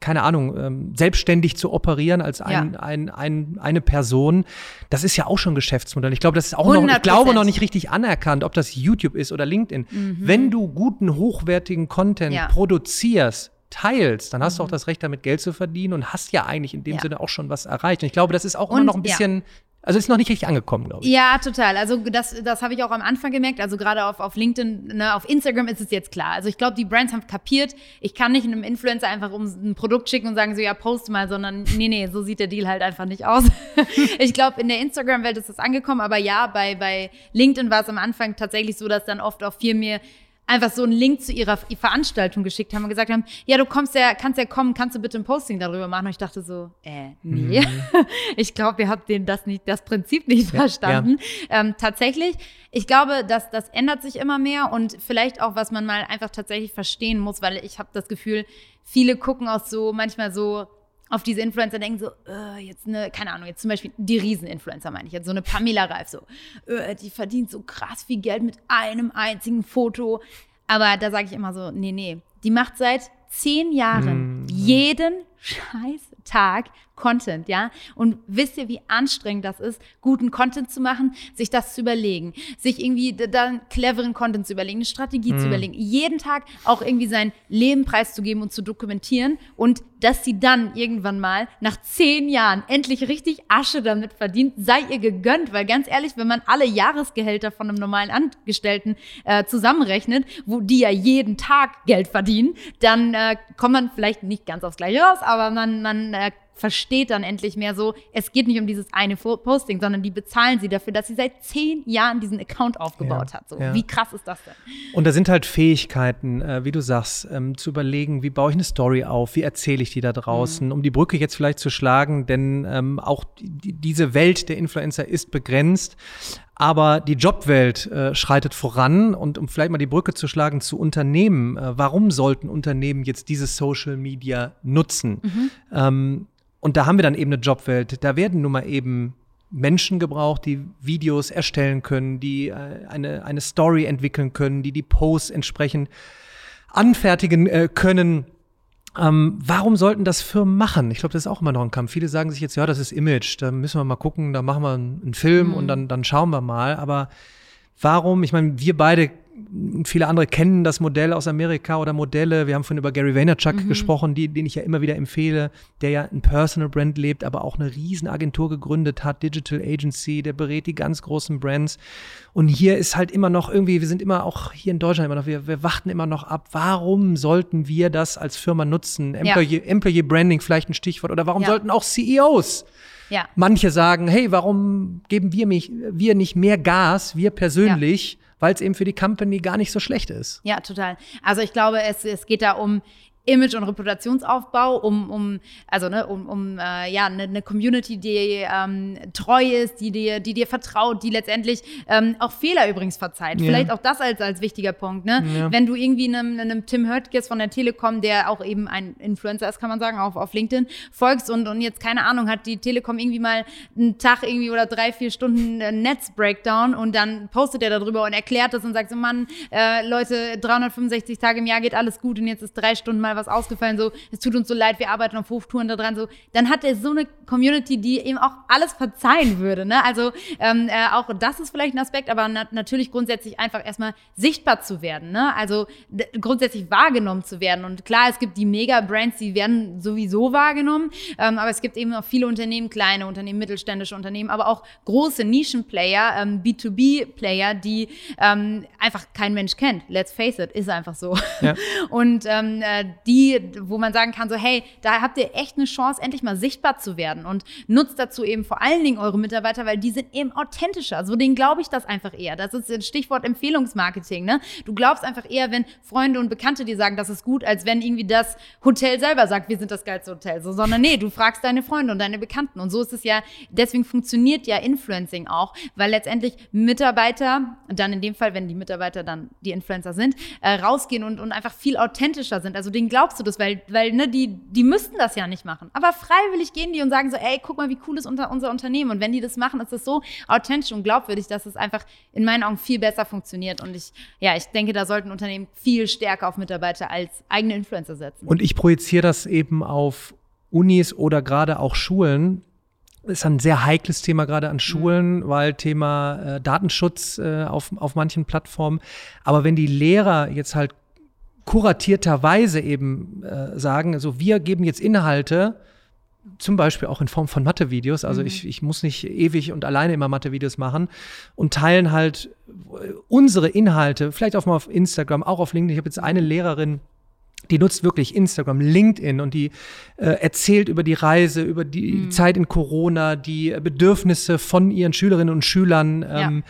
keine Ahnung, ähm, selbstständig zu operieren als ein, ja. ein, ein, eine Person, das ist ja auch schon Geschäftsmodell. Ich glaube, das ist auch 100%. noch, ich glaube, noch nicht richtig anerkannt, ob das YouTube ist oder LinkedIn. Mhm. Wenn du guten, hochwertigen Content ja. produzierst, teilst, dann hast mhm. du auch das Recht, damit Geld zu verdienen und hast ja eigentlich in dem ja. Sinne auch schon was erreicht. Und ich glaube, das ist auch und, immer noch ein bisschen also ist noch nicht richtig angekommen, glaube ich. Ja, total. Also das, das habe ich auch am Anfang gemerkt. Also gerade auf, auf LinkedIn, ne, auf Instagram ist es jetzt klar. Also ich glaube, die Brands haben kapiert, ich kann nicht einem Influencer einfach um ein Produkt schicken und sagen so, ja, post mal, sondern nee, nee, so sieht der Deal halt einfach nicht aus. <laughs> ich glaube, in der Instagram-Welt ist das angekommen, aber ja, bei, bei LinkedIn war es am Anfang tatsächlich so, dass dann oft auch viel mehr einfach so einen Link zu ihrer Veranstaltung geschickt haben und gesagt haben, ja, du kommst ja, kannst ja kommen, kannst du bitte ein Posting darüber machen? Und ich dachte so, äh, nee. Mhm. <laughs> ich glaube, ihr habt den das nicht, das Prinzip nicht ja, verstanden. Ja. Ähm, tatsächlich, ich glaube, dass das ändert sich immer mehr und vielleicht auch, was man mal einfach tatsächlich verstehen muss, weil ich habe das Gefühl, viele gucken auch so manchmal so auf diese Influencer denken so, äh, jetzt eine, keine Ahnung, jetzt zum Beispiel die Rieseninfluencer meine ich, jetzt so eine Pamela Reif so, äh, die verdient so krass viel Geld mit einem einzigen Foto. Aber da sage ich immer so, nee, nee, die macht seit zehn Jahren mm. jeden scheiß Tag Content, ja. Und wisst ihr, wie anstrengend das ist, guten Content zu machen, sich das zu überlegen, sich irgendwie dann cleveren Content zu überlegen, eine Strategie mhm. zu überlegen, jeden Tag auch irgendwie sein Leben preiszugeben und zu dokumentieren und dass sie dann irgendwann mal nach zehn Jahren endlich richtig Asche damit verdient, sei ihr gegönnt, weil ganz ehrlich, wenn man alle Jahresgehälter von einem normalen Angestellten äh, zusammenrechnet, wo die ja jeden Tag Geld verdienen, dann äh, kommt man vielleicht nicht ganz aufs Gleiche raus, aber man, man äh, versteht dann endlich mehr so, es geht nicht um dieses eine Posting, sondern die bezahlen sie dafür, dass sie seit zehn Jahren diesen Account aufgebaut ja, hat. So, ja. Wie krass ist das denn? Und da sind halt Fähigkeiten, äh, wie du sagst, ähm, zu überlegen, wie baue ich eine Story auf, wie erzähle ich die da draußen, mhm. um die Brücke jetzt vielleicht zu schlagen, denn ähm, auch die, diese Welt der Influencer ist begrenst. Aber die Jobwelt äh, schreitet voran und um vielleicht mal die Brücke zu schlagen zu Unternehmen, äh, warum sollten Unternehmen jetzt diese Social Media nutzen? Mhm. Ähm, und da haben wir dann eben eine Jobwelt. Da werden nun mal eben Menschen gebraucht, die Videos erstellen können, die äh, eine, eine Story entwickeln können, die die Posts entsprechend anfertigen äh, können. Ähm, warum sollten das Firmen machen? Ich glaube, das ist auch immer noch ein Kampf. Viele sagen sich jetzt, ja, das ist Image, da müssen wir mal gucken, da machen wir einen, einen Film mhm. und dann, dann schauen wir mal. Aber warum? Ich meine, wir beide viele andere kennen das Modell aus Amerika oder Modelle. Wir haben vorhin über Gary Vaynerchuk mhm. gesprochen, die, den ich ja immer wieder empfehle, der ja ein Personal Brand lebt, aber auch eine Riesenagentur gegründet hat, Digital Agency, der berät die ganz großen Brands. Und hier ist halt immer noch irgendwie, wir sind immer auch hier in Deutschland immer noch, wir, wir warten immer noch ab, warum sollten wir das als Firma nutzen? Employee, ja. Employee Branding vielleicht ein Stichwort oder warum ja. sollten auch CEOs ja. Manche sagen, hey, warum geben wir mich, wir nicht mehr Gas, wir persönlich, ja weil es eben für die Company gar nicht so schlecht ist. Ja, total. Also ich glaube, es, es geht da um Image- und Reputationsaufbau, um, um also ne, um, um äh, ja, eine ne Community, die ähm, treu ist, die dir, die dir vertraut, die letztendlich ähm, auch Fehler übrigens verzeiht. Ja. Vielleicht auch das als, als wichtiger Punkt. Ne? Ja. Wenn du irgendwie einem, einem Tim Höttges von der Telekom, der auch eben ein Influencer ist, kann man sagen, auf, auf LinkedIn, folgst und, und jetzt keine Ahnung, hat die Telekom irgendwie mal einen Tag irgendwie oder drei, vier Stunden Netz-Breakdown und dann postet er darüber und erklärt das und sagt so, Mann, äh, Leute, 365 Tage im Jahr geht alles gut und jetzt ist drei Stunden mal was ausgefallen, so, es tut uns so leid, wir arbeiten auf Hochtouren daran, so, dann hat er so eine Community, die ihm auch alles verzeihen würde, ne? Also ähm, äh, auch das ist vielleicht ein Aspekt, aber na natürlich grundsätzlich einfach erstmal sichtbar zu werden, ne? Also grundsätzlich wahrgenommen zu werden. Und klar, es gibt die Mega-Brands, die werden sowieso wahrgenommen, ähm, aber es gibt eben auch viele Unternehmen, kleine Unternehmen, mittelständische Unternehmen, aber auch große Nischenplayer, ähm, B2B-Player, die ähm, einfach kein Mensch kennt. Let's face it, ist einfach so. Ja. <laughs> Und ähm, äh, die, wo man sagen kann, so, hey, da habt ihr echt eine Chance, endlich mal sichtbar zu werden und nutzt dazu eben vor allen Dingen eure Mitarbeiter, weil die sind eben authentischer. So denen glaube ich das einfach eher. Das ist das Stichwort Empfehlungsmarketing, ne? Du glaubst einfach eher, wenn Freunde und Bekannte dir sagen, das ist gut, als wenn irgendwie das Hotel selber sagt, wir sind das geilste Hotel. So, sondern nee, du fragst deine Freunde und deine Bekannten. Und so ist es ja, deswegen funktioniert ja Influencing auch, weil letztendlich Mitarbeiter, dann in dem Fall, wenn die Mitarbeiter dann die Influencer sind, äh, rausgehen und, und einfach viel authentischer sind. Also denen glaubst du das, weil, weil ne, die, die müssten das ja nicht machen. Aber freiwillig gehen die und sagen so, ey, guck mal, wie cool ist unser, unser Unternehmen. Und wenn die das machen, ist das so authentisch und glaubwürdig, dass es einfach in meinen Augen viel besser funktioniert. Und ich, ja, ich denke, da sollten Unternehmen viel stärker auf Mitarbeiter als eigene Influencer setzen. Und ich projiziere das eben auf Unis oder gerade auch Schulen, ist ein sehr heikles Thema gerade an Schulen, mhm. weil Thema äh, Datenschutz äh, auf, auf manchen Plattformen. Aber wenn die Lehrer jetzt halt kuratierterweise eben äh, sagen, also wir geben jetzt Inhalte, zum Beispiel auch in Form von Mathe-Videos. Also mhm. ich, ich muss nicht ewig und alleine immer Mathe-Videos machen und teilen halt unsere Inhalte, vielleicht auch mal auf Instagram, auch auf LinkedIn. Ich habe jetzt eine Lehrerin, die nutzt wirklich Instagram, LinkedIn und die äh, erzählt über die Reise, über die mhm. Zeit in Corona, die Bedürfnisse von ihren Schülerinnen und Schülern. Ähm, ja äh,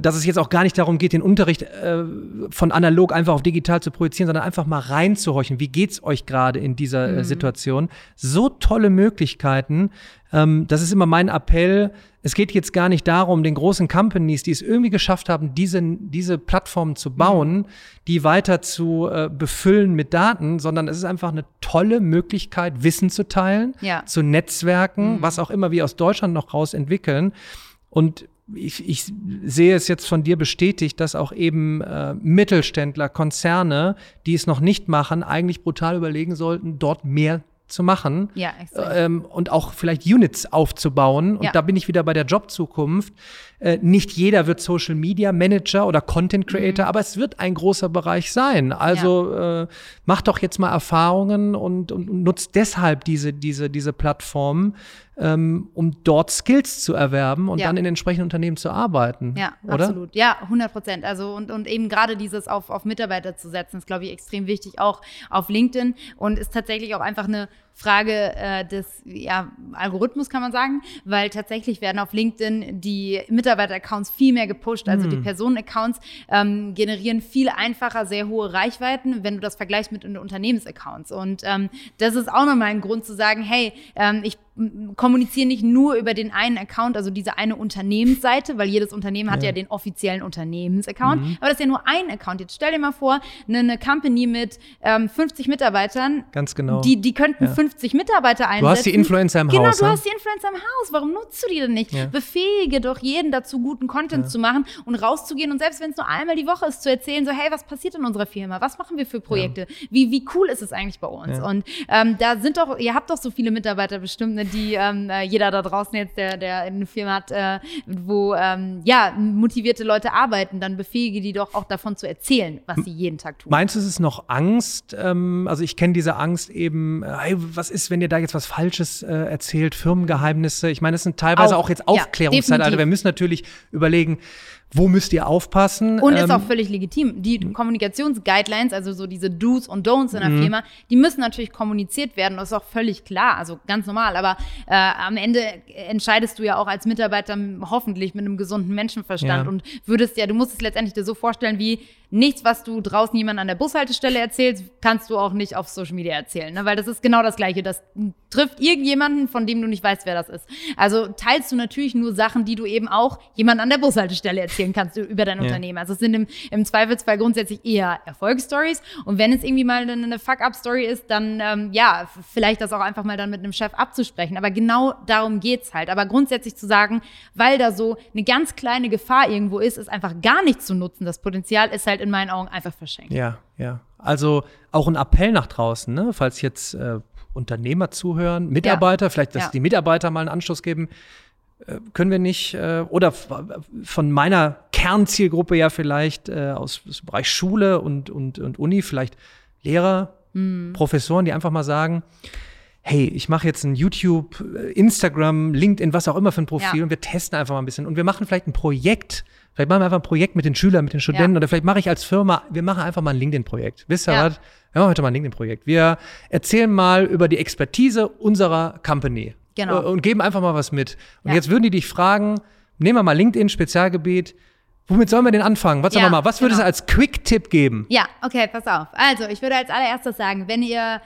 dass es jetzt auch gar nicht darum geht, den Unterricht äh, von analog einfach auf digital zu projizieren, sondern einfach mal reinzuhorchen. Wie geht's euch gerade in dieser äh, mhm. Situation? So tolle Möglichkeiten. Ähm, das ist immer mein Appell. Es geht jetzt gar nicht darum, den großen Companies, die es irgendwie geschafft haben, diese, diese Plattformen zu bauen, mhm. die weiter zu äh, befüllen mit Daten, sondern es ist einfach eine tolle Möglichkeit, Wissen zu teilen, ja. zu Netzwerken, mhm. was auch immer wir aus Deutschland noch raus entwickeln. Und ich, ich sehe es jetzt von dir bestätigt, dass auch eben äh, Mittelständler, Konzerne, die es noch nicht machen, eigentlich brutal überlegen sollten, dort mehr zu machen Ja, ähm, und auch vielleicht Units aufzubauen. Und Ja. da bin ich wieder bei der Jobzukunft. Äh, nicht jeder wird Social Media Manager oder Content Mhm. Creator, aber es wird ein großer Bereich sein. Also äh, mach doch jetzt mal Erfahrungen und, und, und nutzt deshalb diese, diese, diese Plattform, ähm, um dort Skills zu erwerben und Ja. dann in entsprechenden Unternehmen zu arbeiten. Ja, oder? absolut. Ja, 100 Prozent. Also und, und eben gerade dieses auf, auf Mitarbeiter zu setzen, ist, glaube ich, extrem wichtig, auch auf LinkedIn und ist tatsächlich auch einfach eine Frage äh, des ja, Algorithmus, kann man sagen, weil tatsächlich werden auf LinkedIn die Mitarbeiter-Accounts viel mehr gepusht. Also die Personen-Accounts ähm, generieren viel einfacher sehr hohe Reichweiten, wenn du das vergleichst mit den Unternehmens-Accounts. Und ähm, das ist auch nochmal ein Grund zu sagen, hey, ähm, ich m- kommuniziere nicht nur über den einen Account, also diese eine Unternehmensseite, weil jedes Unternehmen hat ja, den offiziellen Unternehmensaccount, aber das ist ja nur ein Account. Jetzt stell dir mal vor, eine, eine Company mit ähm, 50 Mitarbeitern, Ganz genau. die, die könnten Ja. 50 Mitarbeiter einsetzen. Du hast die Influencer im genau, Haus. du ne? hast die Influencer im Haus. Warum nutzt du die denn nicht? Ja. Befähige doch jeden dazu, guten Content zu machen und rauszugehen und selbst wenn es nur einmal die Woche ist, zu erzählen, so, hey, was passiert in unserer Firma? Was machen wir für Projekte? Wie, wie cool ist es eigentlich bei uns? Ja. Und ähm, da sind doch, ihr habt doch so viele Mitarbeiter bestimmt, ne, die ähm, äh, jeder da draußen jetzt, der, der eine Firma hat, äh, wo ähm, ja, motivierte Leute arbeiten, dann befähige die doch auch davon zu erzählen, was sie jeden Tag tun. Meinst du, es ist noch Angst? Ähm, also ich kenne diese Angst eben, äh, hey, was ist, wenn ihr da jetzt was Falsches äh, erzählt, Firmengeheimnisse? Ich meine, das sind teilweise auch, Auch, jetzt ja, Aufklärungszeitalter. definitiv. Wir müssen natürlich überlegen, wo müsst ihr aufpassen? Und ist Ähm, auch völlig legitim. Die Kommunikationsguidelines, also so diese Do's und Don'ts in der Mhm. Firma, die müssen natürlich kommuniziert werden. Das ist auch völlig klar, also ganz normal. Aber äh, am Ende entscheidest du ja auch als Mitarbeiter hoffentlich mit einem gesunden Menschenverstand Ja. und würdest ja, du musst es letztendlich dir so vorstellen, wie nichts, was du draußen jemand an der Bushaltestelle erzählst, kannst du auch nicht auf Social Media erzählen. Ne? Weil das ist genau das Gleiche. Das trifft irgendjemanden, von dem du nicht weißt, wer das ist. Also teilst du natürlich nur Sachen, die du eben auch jemand an der Bushaltestelle erzählen kannst über dein Ja. Unternehmen. Also es sind im, im Zweifelsfall grundsätzlich eher Erfolgsstories. Und wenn es irgendwie mal eine, Fuck-up-Story ist, dann ähm, ja, vielleicht das auch einfach mal dann mit einem Chef abzusprechen. Aber genau darum geht's halt. Aber grundsätzlich zu sagen, weil da so eine ganz kleine Gefahr irgendwo ist, ist einfach gar nicht zu nutzen. Das Potenzial ist halt in meinen Augen einfach verschenkt. Ja, ja. Also auch ein Appell nach draußen, ne? falls jetzt äh, Unternehmer zuhören, Mitarbeiter, vielleicht, dass Ja. die Mitarbeiter mal einen Anstoß geben. Äh, können wir nicht, äh, oder von meiner Kernzielgruppe ja vielleicht äh, aus, dem Bereich Schule und, und, und Uni, vielleicht Lehrer, Mhm. Professoren, die einfach mal sagen, hey, ich mache jetzt ein YouTube, Instagram, LinkedIn, was auch immer für ein Profil Ja. und wir testen einfach mal ein bisschen und wir machen vielleicht ein Projekt. Vielleicht machen wir einfach ein Projekt mit den Schülern, mit den Studenten Ja. oder vielleicht mache ich als Firma, wir machen einfach mal ein LinkedIn-Projekt. Wisst ihr Ja. was? Wir machen heute mal ein LinkedIn-Projekt. Wir erzählen mal über die Expertise unserer Company. Genau. Und geben einfach mal was mit. Und Ja. jetzt würden die dich fragen, nehmen wir mal LinkedIn, Spezialgebiet. Womit sollen wir denn anfangen? Was Ja, wir mal? Was würde es genau. als Quick-Tipp geben? Ja, okay, pass auf. Also, ich würde als allererstes sagen, wenn ihr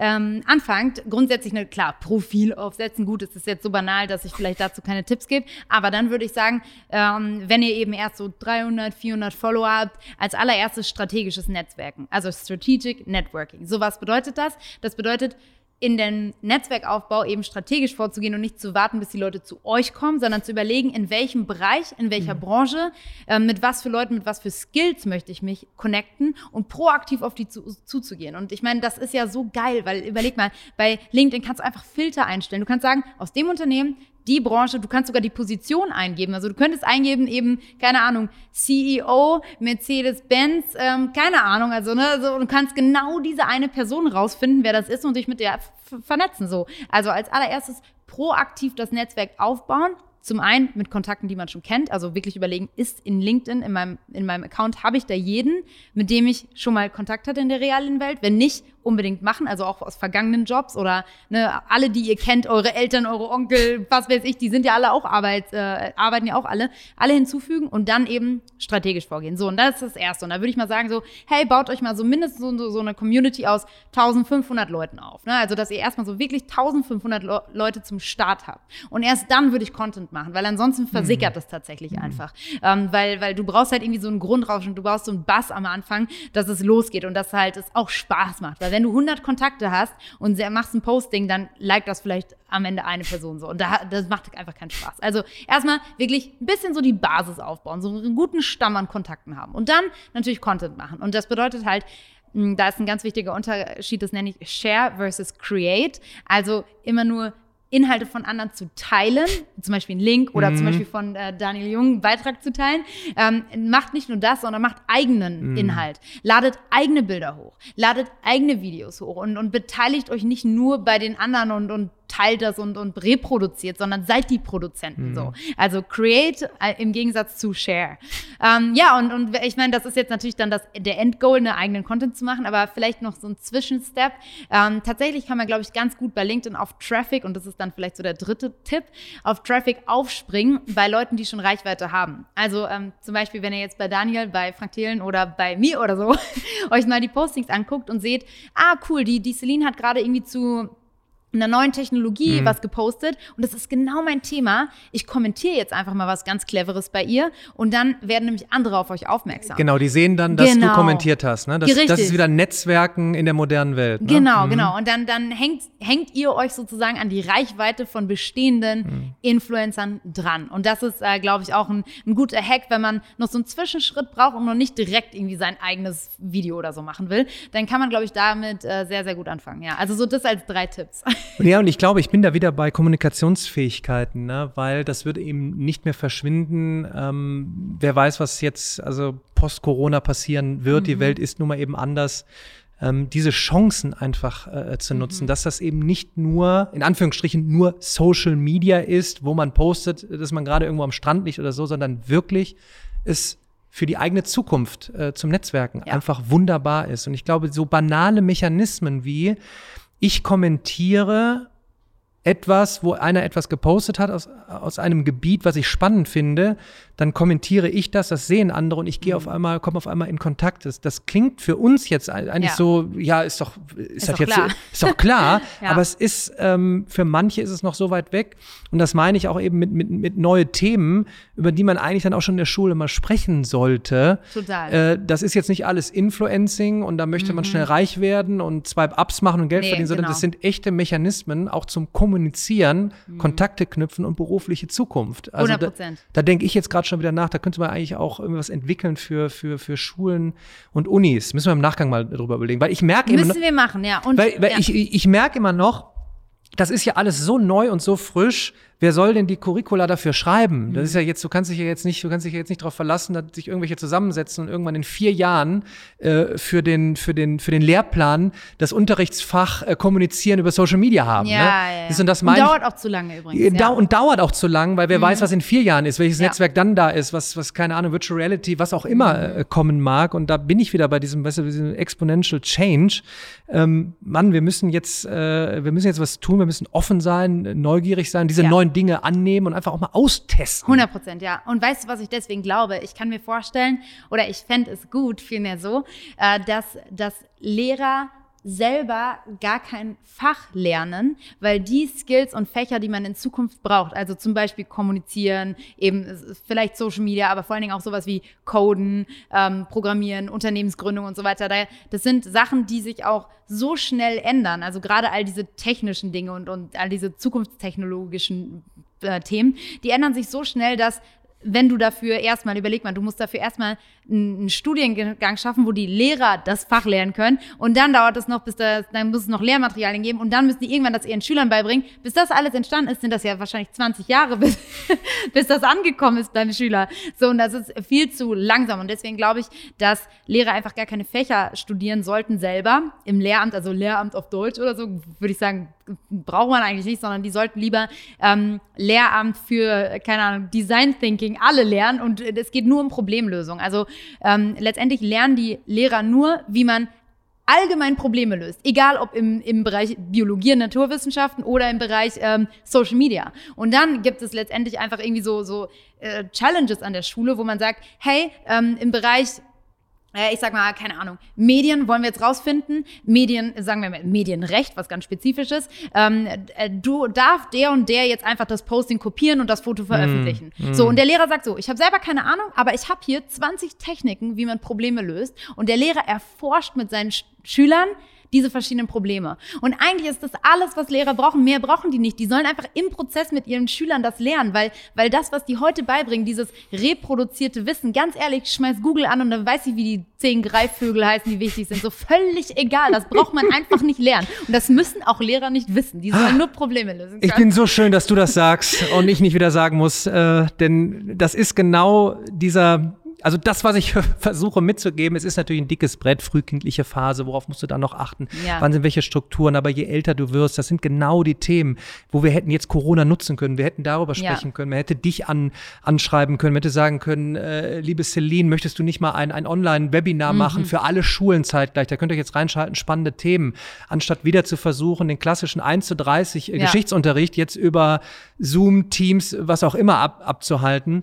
ähm, anfangt, grundsätzlich, eine, klar, Profil aufsetzen. Gut, es ist jetzt so banal, dass ich vielleicht dazu keine Tipps gebe. Aber dann würde ich sagen, ähm, wenn ihr eben erst so 300, 400 Follower habt, als allererstes strategisches Netzwerken. Also Strategic Networking. So was bedeutet das? Das bedeutet, in den Netzwerkaufbau eben strategisch vorzugehen und nicht zu warten, bis die Leute zu euch kommen, sondern zu überlegen, in welchem Bereich, in welcher Branche, ähm, mit was für Leuten, mit was für Skills möchte ich mich connecten und proaktiv auf die zu, zuzugehen. Und ich meine, das ist ja so geil, weil überleg mal, bei LinkedIn kannst du einfach Filter einstellen. Du kannst sagen, aus dem Unternehmen die Branche, du kannst sogar die Position eingeben. Also du könntest eingeben eben, keine Ahnung, CEO, Mercedes-Benz, ähm, keine Ahnung, also ne, so, du kannst genau diese eine Person rausfinden, wer das ist und dich mit der vernetzen so. Also als allererstes proaktiv das Netzwerk aufbauen. Zum einen mit Kontakten, die man schon kennt, also wirklich überlegen, ist in LinkedIn, in meinem, in meinem Account, habe ich da jeden, mit dem ich schon mal Kontakt hatte in der realen Welt? Wenn nicht, unbedingt machen, also auch aus vergangenen Jobs oder ne, alle, die ihr kennt, eure Eltern, eure Onkel, was weiß ich, die sind ja alle auch Arbeit, äh, arbeiten ja auch alle, alle hinzufügen und dann eben strategisch vorgehen. So, und das ist das Erste. Und da würde ich mal sagen so, hey, baut euch mal so mindestens so, so eine Community aus 1500 Leuten auf. Ne? Also, dass ihr erstmal so wirklich 1500 Le Leute zum Start habt. Und erst dann würde ich Content machen, weil ansonsten versickert es tatsächlich einfach. Ähm, weil, weil du brauchst halt irgendwie so einen Grundrauschen, du brauchst so einen Bass am Anfang, dass es losgeht und dass halt es auch Spaß macht. Weil wenn du 100 Kontakte hast und machst ein Posting, dann liked das vielleicht am Ende eine Person so. Und da, das macht einfach keinen Spaß. Also erstmal wirklich ein bisschen so die Basis aufbauen, so einen guten Stamm an Kontakten haben. Und dann natürlich Content machen. Und das bedeutet halt, hm, da ist ein ganz wichtiger Unterschied, das nenne ich Share versus Create. Also immer nur Inhalte von anderen zu teilen, zum Beispiel einen Link oder mhm. zum Beispiel von äh, Daniel Jung einen Beitrag zu teilen, ähm, macht nicht nur das, sondern macht eigenen mhm. Inhalt. Ladet eigene Bilder hoch, ladet eigene Videos hoch und, und beteiligt euch nicht nur bei den anderen und, und teilt das und, und reproduziert, sondern seid die Produzenten mhm. so. Also create äh, im Gegensatz zu share. Ähm, ja, und, und ich meine, das ist jetzt natürlich dann das, der Endgoal, einen eigenen Content zu machen, aber vielleicht noch so ein Zwischenstep. Ähm, tatsächlich kann man, glaube ich, ganz gut bei LinkedIn auf Traffic, und das ist dann vielleicht so der dritte Tipp, auf Traffic aufspringen bei Leuten, die schon Reichweite haben. Also ähm, zum Beispiel, wenn ihr jetzt bei Daniel, bei Frank Thelen oder bei mir oder so <laughs> euch mal die Postings anguckt und seht, ah cool, die, die Celine hat gerade irgendwie zu einer neuen Technologie mhm. was gepostet und das ist genau mein Thema. Ich kommentiere jetzt einfach mal was ganz Cleveres bei ihr und dann werden nämlich andere auf euch aufmerksam. Genau, die sehen dann, dass genau. du kommentiert hast. Ne? Das, das, ist wieder Netzwerken in der modernen Welt. Ne? Genau, mhm. genau. Und dann, dann hängt, hängt ihr euch sozusagen an die Reichweite von bestehenden mhm. Influencern dran. Und das ist, äh, glaube ich, auch ein, ein guter Hack, wenn man noch so einen Zwischenschritt braucht und noch nicht direkt irgendwie sein eigenes Video oder so machen will. Dann kann man, glaube ich, damit äh, sehr, sehr gut anfangen. Ja, also so das als drei Tipps. <laughs> Ja, und ich glaube, ich bin da wieder bei Kommunikationsfähigkeiten, ne? weil das wird eben nicht mehr verschwinden. Ähm, wer weiß, was jetzt also post-Corona passieren wird. Mhm. Die Welt ist nun mal eben anders. Ähm, diese Chancen einfach äh, zu nutzen, mhm. dass das eben nicht nur, in Anführungsstrichen, nur Social Media ist, wo man postet, dass man gerade irgendwo am Strand liegt oder so, sondern wirklich es für die eigene Zukunft äh, zum Netzwerken ja. einfach wunderbar ist. Und ich glaube, so banale Mechanismen wie ich kommentiere etwas, wo einer etwas gepostet hat aus, aus einem Gebiet, was ich spannend finde, dann kommentiere ich das, das sehen andere und ich gehe mhm. auf einmal, komme auf einmal in Kontakt. Das, das klingt für uns jetzt eigentlich ja. so, ja, ist doch, ist, ist das jetzt, klar. ist doch klar, <laughs> ja. aber es ist, ähm, für manche ist es noch so weit weg und das meine ich auch eben mit, mit, mit neue Themen, über die man eigentlich dann auch schon in der Schule mal sprechen sollte. Total. Äh, das ist jetzt nicht alles Influencing und da möchte mhm. man schnell reich werden und zwei Ups machen und Geld nee, verdienen, sondern genau. das sind echte Mechanismen, auch zum Kommunizieren, mhm. Kontakte knüpfen und berufliche Zukunft. Also 100 Prozent. Da, da denke ich jetzt gerade schon wieder nach, da könnte man eigentlich auch irgendwas entwickeln für, für, für Schulen und Unis. Müssen wir im Nachgang mal drüber überlegen. Weil ich merke Müssen immer. Müssen wir machen, ja. Und, weil, weil ja. Ich, ich merke immer noch, das ist ja alles so neu und so frisch wer soll denn die Curricula dafür schreiben? Das ist ja jetzt, du kannst dich ja jetzt nicht, du kannst dich ja jetzt nicht darauf verlassen, dass sich irgendwelche zusammensetzen und irgendwann in vier Jahren äh, für den für den für den Lehrplan das Unterrichtsfach äh, kommunizieren über Social Media haben. Ja, ne? ja. Das, und das und dauert auch zu lange übrigens. Ja. Und dauert auch zu lang, weil wer mhm. weiß, was in vier Jahren ist, welches ja. Netzwerk dann da ist, was was keine Ahnung, Virtual Reality, was auch immer mhm. äh, kommen mag. Und da bin ich wieder bei diesem, weißt du, diesem Exponential Change. Ähm, Mann, wir müssen jetzt, äh, wir müssen jetzt was tun, wir müssen offen sein, neugierig sein, diese neuen Dinge annehmen und einfach auch mal austesten. 100 Prozent, ja. Und weißt du, was ich deswegen glaube? Ich kann mir vorstellen, oder ich fände es gut, vielmehr so, äh, dass, dass Lehrer selber gar kein Fach lernen, weil die Skills und Fächer, die man in Zukunft braucht, also zum Beispiel kommunizieren, eben vielleicht Social Media, aber vor allen Dingen auch sowas wie Coden, ähm, Programmieren, Unternehmensgründung und so weiter, das sind Sachen, die sich auch so schnell ändern. Also gerade all diese technischen Dinge und, und all diese zukunftstechnologischen äh, Themen, die ändern sich so schnell, dass wenn du dafür erstmal, überleg mal, du musst dafür erstmal einen Studiengang schaffen, wo die Lehrer das Fach lernen können. Und dann dauert es noch, bis das, dann muss es noch Lehrmaterialien geben und dann müssen die irgendwann das ihren Schülern beibringen. Bis das alles entstanden ist, sind das ja wahrscheinlich 20 Jahre, <laughs> bis, bis das angekommen ist beim Schüler. So, und das ist viel zu langsam. Und deswegen glaube ich, dass Lehrer einfach gar keine Fächer studieren sollten selber im Lehramt, also Lehramt auf Deutsch oder so, würde ich sagen, braucht man eigentlich nicht, sondern die sollten lieber ähm, Lehramt für, keine Ahnung, Design Thinking alle lernen und es geht nur um Problemlösung. Also ähm, letztendlich lernen die Lehrer nur, wie man allgemein Probleme löst, egal ob im, im Bereich Biologie und Naturwissenschaften oder im Bereich ähm, Social Media. Und dann gibt es letztendlich einfach irgendwie so, so äh, Challenges an der Schule, wo man sagt, hey, ähm, im Bereich ich sag mal, keine Ahnung, Medien wollen wir jetzt rausfinden. Medien, sagen wir mal, Medienrecht, was ganz spezifisch ist. Ähm, äh, du darf der und der jetzt einfach das Posting kopieren und das Foto veröffentlichen. Mm, mm. So, und der Lehrer sagt so, ich habe selber keine Ahnung, aber ich habe hier 20 Techniken, wie man Probleme löst. Und der Lehrer erforscht mit seinen Sch Schülern diese verschiedenen Probleme. Und eigentlich ist das alles, was Lehrer brauchen. Mehr brauchen die nicht. Die sollen einfach im Prozess mit ihren Schülern das lernen, weil, weil das, was die heute beibringen, dieses reproduzierte Wissen, ganz ehrlich, schmeiß Google an und dann weiß ich, wie die zehn Greifvögel heißen, die wichtig sind. So völlig egal. Das braucht man einfach nicht lernen. Und das müssen auch Lehrer nicht wissen. Die sollen nur Probleme lösen. Ich bin so schön, dass du das sagst und ich nicht wieder sagen muss, äh, denn das ist genau dieser also das, was ich <laughs> versuche mitzugeben, es ist natürlich ein dickes Brett, frühkindliche Phase, worauf musst du dann noch achten? Ja. Wann sind welche Strukturen? Aber je älter du wirst, das sind genau die Themen, wo wir hätten jetzt Corona nutzen können. Wir hätten darüber sprechen ja. können. Man hätte dich an, anschreiben können. Man hätte sagen können, äh, liebe Celine, möchtest du nicht mal ein, ein Online-Webinar mhm. machen für alle Schulen zeitgleich? Da könnt ihr jetzt reinschalten, spannende Themen. Anstatt wieder zu versuchen, den klassischen 1 zu 30 äh, ja. Geschichtsunterricht jetzt über Zoom, Teams, was auch immer ab, abzuhalten.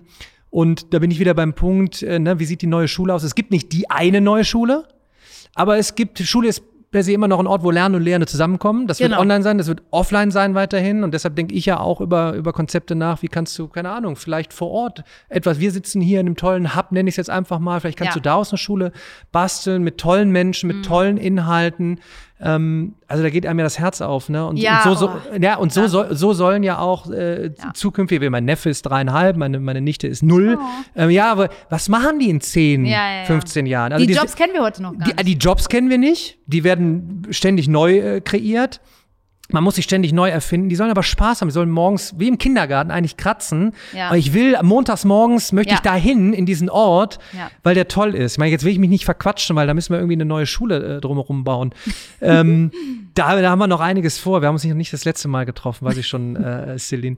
Und da bin ich wieder beim Punkt, äh, ne, wie sieht die neue Schule aus? Es gibt nicht die eine neue Schule, aber es gibt, Schule ist per se immer noch ein Ort, wo Lernen und Lehrende zusammenkommen. Das genau. wird online sein, das wird offline sein weiterhin. Und deshalb denke ich ja auch über, über Konzepte nach, wie kannst du, keine Ahnung, vielleicht vor Ort etwas, wir sitzen hier in einem tollen Hub, nenne ich es jetzt einfach mal, vielleicht kannst ja. du da aus einer Schule basteln mit tollen Menschen, mit mhm. tollen Inhalten. Ähm, also da geht einem ja das Herz auf, ne? Und, ja, und so, so oh. ja, und so, ja. So, so sollen ja auch äh, ja. zukünftig, mein Neffe ist dreieinhalb, meine, meine Nichte ist null. Oh. Ähm, ja, aber was machen die in zehn, ja, 15 Jahren? Also die, die Jobs kennen wir heute noch gar nicht. Die, die Jobs kennen wir nicht. Die werden ständig neu äh, kreiert. Man muss sich ständig neu erfinden. Die sollen aber Spaß haben. Die sollen morgens, wie im Kindergarten, eigentlich kratzen. Ja. Aber ich will, montags morgens möchte ja. ich dahin, in diesen Ort, ja. weil der toll ist. Ich meine, jetzt will ich mich nicht verquatschen, weil da müssen wir irgendwie eine neue Schule äh, drumherum bauen. <laughs> ähm, da, da haben wir noch einiges vor. Wir haben uns nicht das letzte Mal getroffen, weiß ich schon, <laughs> äh, Celine.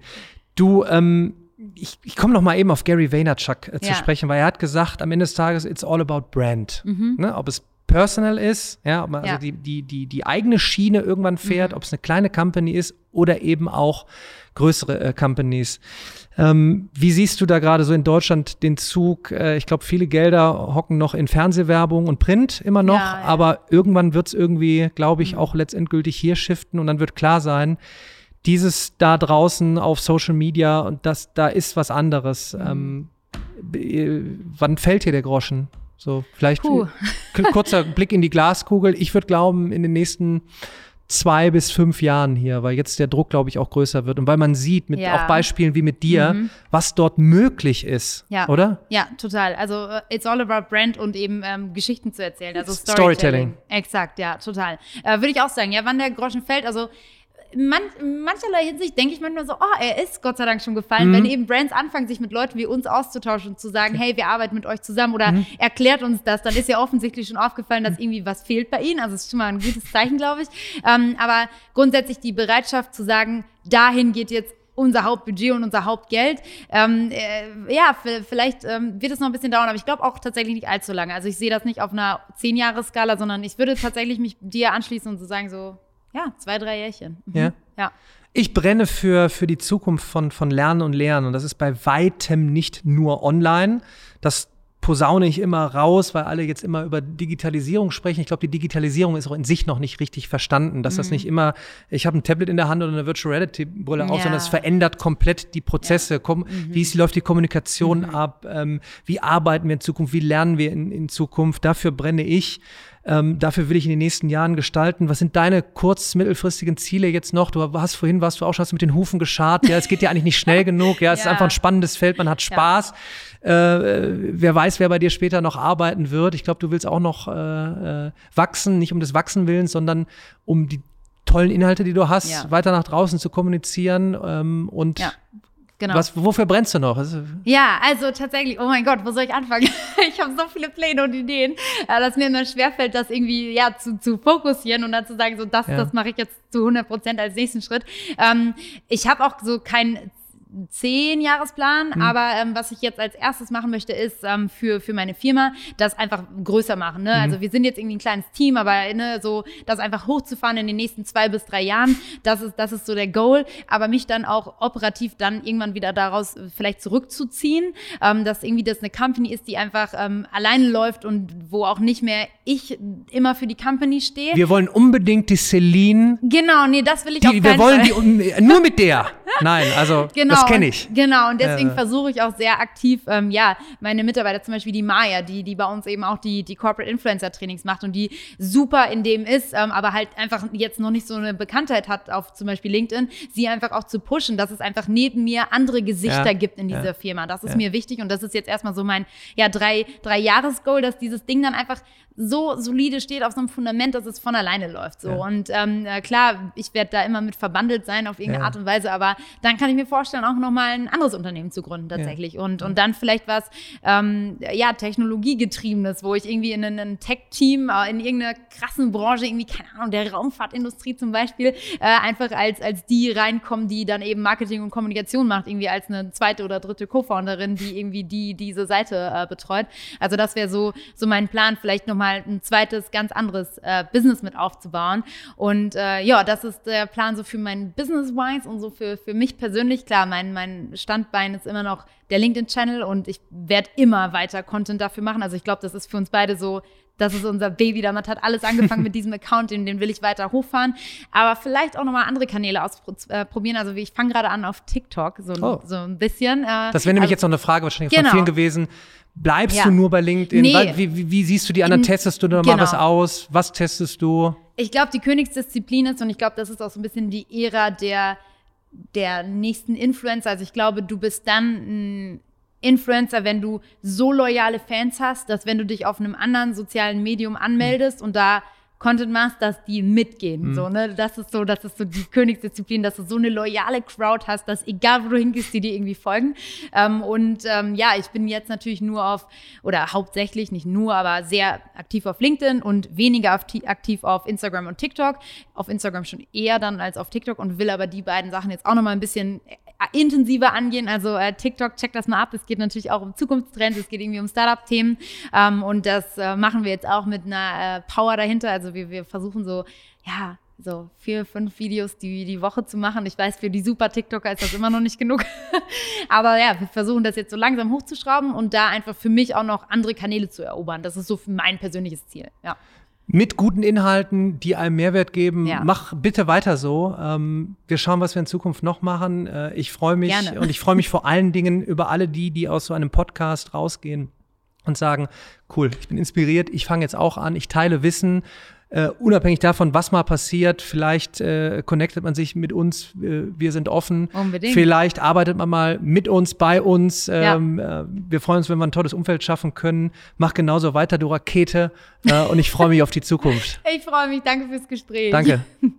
Du, ähm, ich, ich komme noch mal eben auf Gary Vaynerchuk äh, zu sprechen, weil er hat gesagt, am Ende des Tages, it's all about brand. Mhm. Ne? Ob es personal ist, ja, ob man ja. also die, die, die, die eigene Schiene irgendwann fährt, mhm. ob es eine kleine Company ist oder eben auch größere äh, Companies. Ähm, wie siehst du da gerade so in Deutschland den Zug? Äh, ich glaube, viele Gelder hocken noch in Fernsehwerbung und Print immer noch, ja, ja. aber irgendwann wird es irgendwie, glaube ich, mhm. auch letztendgültig hier shiften und dann wird klar sein, dieses da draußen auf Social Media und das, da ist was anderes. Mhm. Ähm, äh, wann fällt hier der Groschen? So, vielleicht Puh. Kurzer Blick in die Glaskugel. Ich würde glauben, in den nächsten zwei bis fünf Jahren hier, weil jetzt der Druck, glaube ich, auch größer wird und weil man sieht, mit ja. auch Beispielen wie mit dir, mhm. was dort möglich ist, ja. oder? Ja, total. Also uh, it's all about brand und eben ähm, Geschichten zu erzählen, also Storytelling. Storytelling. Exakt, ja, total. Äh, Würde ich auch sagen, ja, wann der Groschen fällt, also man, mancherlei Hinsicht denke ich manchmal so, oh, er ist Gott sei Dank schon gefallen, mhm. wenn eben Brands anfangen, sich mit Leuten wie uns auszutauschen und zu sagen, hey, wir arbeiten mit euch zusammen oder mhm. erklärt uns das, dann ist ja offensichtlich schon aufgefallen, dass irgendwie was fehlt bei ihnen. Also ist schon mal ein gutes Zeichen, glaube ich. Ähm, aber grundsätzlich die Bereitschaft zu sagen, dahin geht jetzt unser Hauptbudget und unser Hauptgeld. Ähm, äh, ja, vielleicht ähm, wird es noch ein bisschen dauern, aber ich glaube auch tatsächlich nicht allzu lange. Also ich sehe das nicht auf einer Zehn-Jahres-Skala, sondern ich würde tatsächlich mich dir anschließen und so sagen, so ja, zwei, drei Jährchen. Mhm. Ja. ja. Ich brenne für, für die Zukunft von, von Lernen und Lehren und das ist bei weitem nicht nur online. Das posaune ich immer raus, weil alle jetzt immer über Digitalisierung sprechen. Ich glaube, die Digitalisierung ist auch in sich noch nicht richtig verstanden, dass mhm. das nicht immer, ich habe ein Tablet in der Hand oder eine Virtual Reality Brille ja. auf, sondern es verändert komplett die Prozesse. Ja. Mhm. Wie ist, läuft die Kommunikation mhm. ab? Ähm, wie arbeiten wir in Zukunft? Wie lernen wir in, in Zukunft? Dafür brenne ich. Ähm, dafür will ich in den nächsten Jahren gestalten. Was sind deine kurz-, mittelfristigen Ziele jetzt noch? Du hast vorhin, warst du auch schon hast mit den Hufen geschart. Ja, es geht ja eigentlich nicht schnell <laughs> genug. Ja, es ja. ist einfach ein spannendes Feld. Man hat Spaß. Ja. Äh, wer weiß, wer bei dir später noch arbeiten wird. Ich glaube, du willst auch noch äh, äh, wachsen, nicht um des Wachsen willens, sondern um die tollen Inhalte, die du hast, ja. weiter nach draußen zu kommunizieren ähm, und ja. Genau. Was, wofür brennst du noch? Ja, also tatsächlich, oh mein Gott, wo soll ich anfangen? <laughs> ich habe so viele Pläne und Ideen, äh, dass mir immer schwerfällt, das irgendwie ja, zu, zu fokussieren und dann zu sagen, so das, ja. das mache ich jetzt zu 100 Prozent als nächsten Schritt. Ähm, ich habe auch so kein zehn Jahresplan, mhm. aber ähm, was ich jetzt als erstes machen möchte, ist ähm, für, für meine Firma das einfach größer machen. Ne? Mhm. Also wir sind jetzt irgendwie ein kleines Team, aber ne, so das einfach hochzufahren in den nächsten zwei bis drei Jahren, das ist, das ist so der Goal. Aber mich dann auch operativ dann irgendwann wieder daraus vielleicht zurückzuziehen, ähm, dass irgendwie das eine Company ist, die einfach ähm, alleine läuft und wo auch nicht mehr ich immer für die Company stehe. Wir wollen unbedingt die Celine. Genau, nee, das will ich die, auch Wir wollen Fall. die nur mit der. Nein, also <laughs> genau, das kenne ich. Genau, und deswegen Äh. versuche ich auch sehr aktiv, ähm, ja, meine Mitarbeiter, zum Beispiel die Maya, die, die bei uns eben auch die, die Corporate Influencer Trainings macht und die super in dem ist, ähm, aber halt einfach jetzt noch nicht so eine Bekanntheit hat auf zum Beispiel LinkedIn, sie einfach auch zu pushen, dass es einfach neben mir andere Gesichter Ja, gibt in dieser ja. Firma. Das ist Ja. mir wichtig und das ist jetzt erstmal so mein, ja, drei, drei Jahres-Goal, dass dieses Ding dann einfach so solide steht auf so einem Fundament, dass es von alleine läuft. So. Ja. Und ähm, äh, klar, ich werde da immer mit verbandelt sein auf irgendeine Ja. Art und Weise, aber dann kann ich mir vorstellen, auch nochmal ein anderes Unternehmen zu gründen tatsächlich. Und, und dann vielleicht was, ähm, ja, Technologiegetriebenes, wo ich irgendwie in ein Tech-Team, äh, in irgendeiner krassen Branche, irgendwie, keine Ahnung, der Raumfahrtindustrie zum Beispiel, äh, einfach als, als die reinkommen, die dann eben Marketing und Kommunikation macht, irgendwie als eine zweite oder dritte Co-Founderin, die irgendwie die, diese Seite äh, betreut. Also das wäre so, so mein Plan, vielleicht nochmal ein zweites, ganz anderes äh, Business mit aufzubauen. Und äh, ja, das ist der Plan so für mein Business-wise und so für, für mich persönlich. Klar, mein, mein Standbein ist immer noch der LinkedIn-Channel und ich werde immer weiter Content dafür machen. Also ich glaube, das ist für uns beide so, das ist unser Baby. Damit hat alles angefangen mit <laughs> diesem Account, den, den will ich weiter hochfahren. Aber vielleicht auch nochmal andere Kanäle ausprobieren. Also wie ich fange gerade an auf TikTok, so, ein- Oh. so ein bisschen. Äh, Das wäre nämlich also, jetzt noch eine Frage wahrscheinlich Genau. von vielen gewesen. Bleibst Ja. du nur bei LinkedIn? Nee. Wie, wie, wie siehst du die anderen? Testest du da mal genau. was aus? Was testest du? Ich glaube, die Königsdisziplin ist, und ich glaube, das ist auch so ein bisschen die Ära der, der nächsten Influencer. Also ich glaube, du bist dann ein Influencer, wenn du so loyale Fans hast, dass wenn du dich auf einem anderen sozialen Medium anmeldest und da Content machst, dass die mitgehen. So, ne? Das ist so, das ist so die Königsdisziplin, dass du so eine loyale Crowd hast, dass egal wo du hingehst, die dir irgendwie folgen. Ähm, und ähm, ja, ich bin jetzt natürlich nur auf, oder hauptsächlich, nicht nur, aber sehr aktiv auf LinkedIn und weniger auf, aktiv auf Instagram und TikTok. Auf Instagram schon eher dann als auf TikTok und will aber die beiden Sachen jetzt auch nochmal ein bisschen intensiver angehen. Also äh, TikTok, check das mal ab. Es geht natürlich auch um Zukunftstrends, es geht irgendwie um Startup-Themen. Ähm, und das äh, machen wir jetzt auch mit einer äh, Power dahinter. Also wir, wir versuchen so, ja, so vier, fünf Videos die, die Woche zu machen. Ich weiß, für die super TikToker ist das immer noch nicht genug. <laughs> Aber ja, wir versuchen das jetzt so langsam hochzuschrauben und da einfach für mich auch noch andere Kanäle zu erobern. Das ist so mein persönliches Ziel. Ja. Mit guten Inhalten, die einem Mehrwert geben. Ja. Mach bitte weiter so. Ähm, wir schauen, was wir in Zukunft noch machen. Äh, ich freue mich Gerne. und ich freue mich vor allen Dingen über alle die, die aus so einem Podcast rausgehen und sagen, cool, ich bin inspiriert, ich fange jetzt auch an, ich teile Wissen. Äh, unabhängig davon, was mal passiert, vielleicht äh, connectet man sich mit uns, äh, wir sind offen. Unbedingt. Vielleicht arbeitet man mal mit uns, bei uns. Ähm, äh, wir freuen uns, wenn wir ein tolles Umfeld schaffen können. Mach genauso weiter, du Rakete. Äh, und ich freue mich auf die Zukunft. <laughs> Ich freue mich. Danke fürs Gespräch. Danke. <laughs>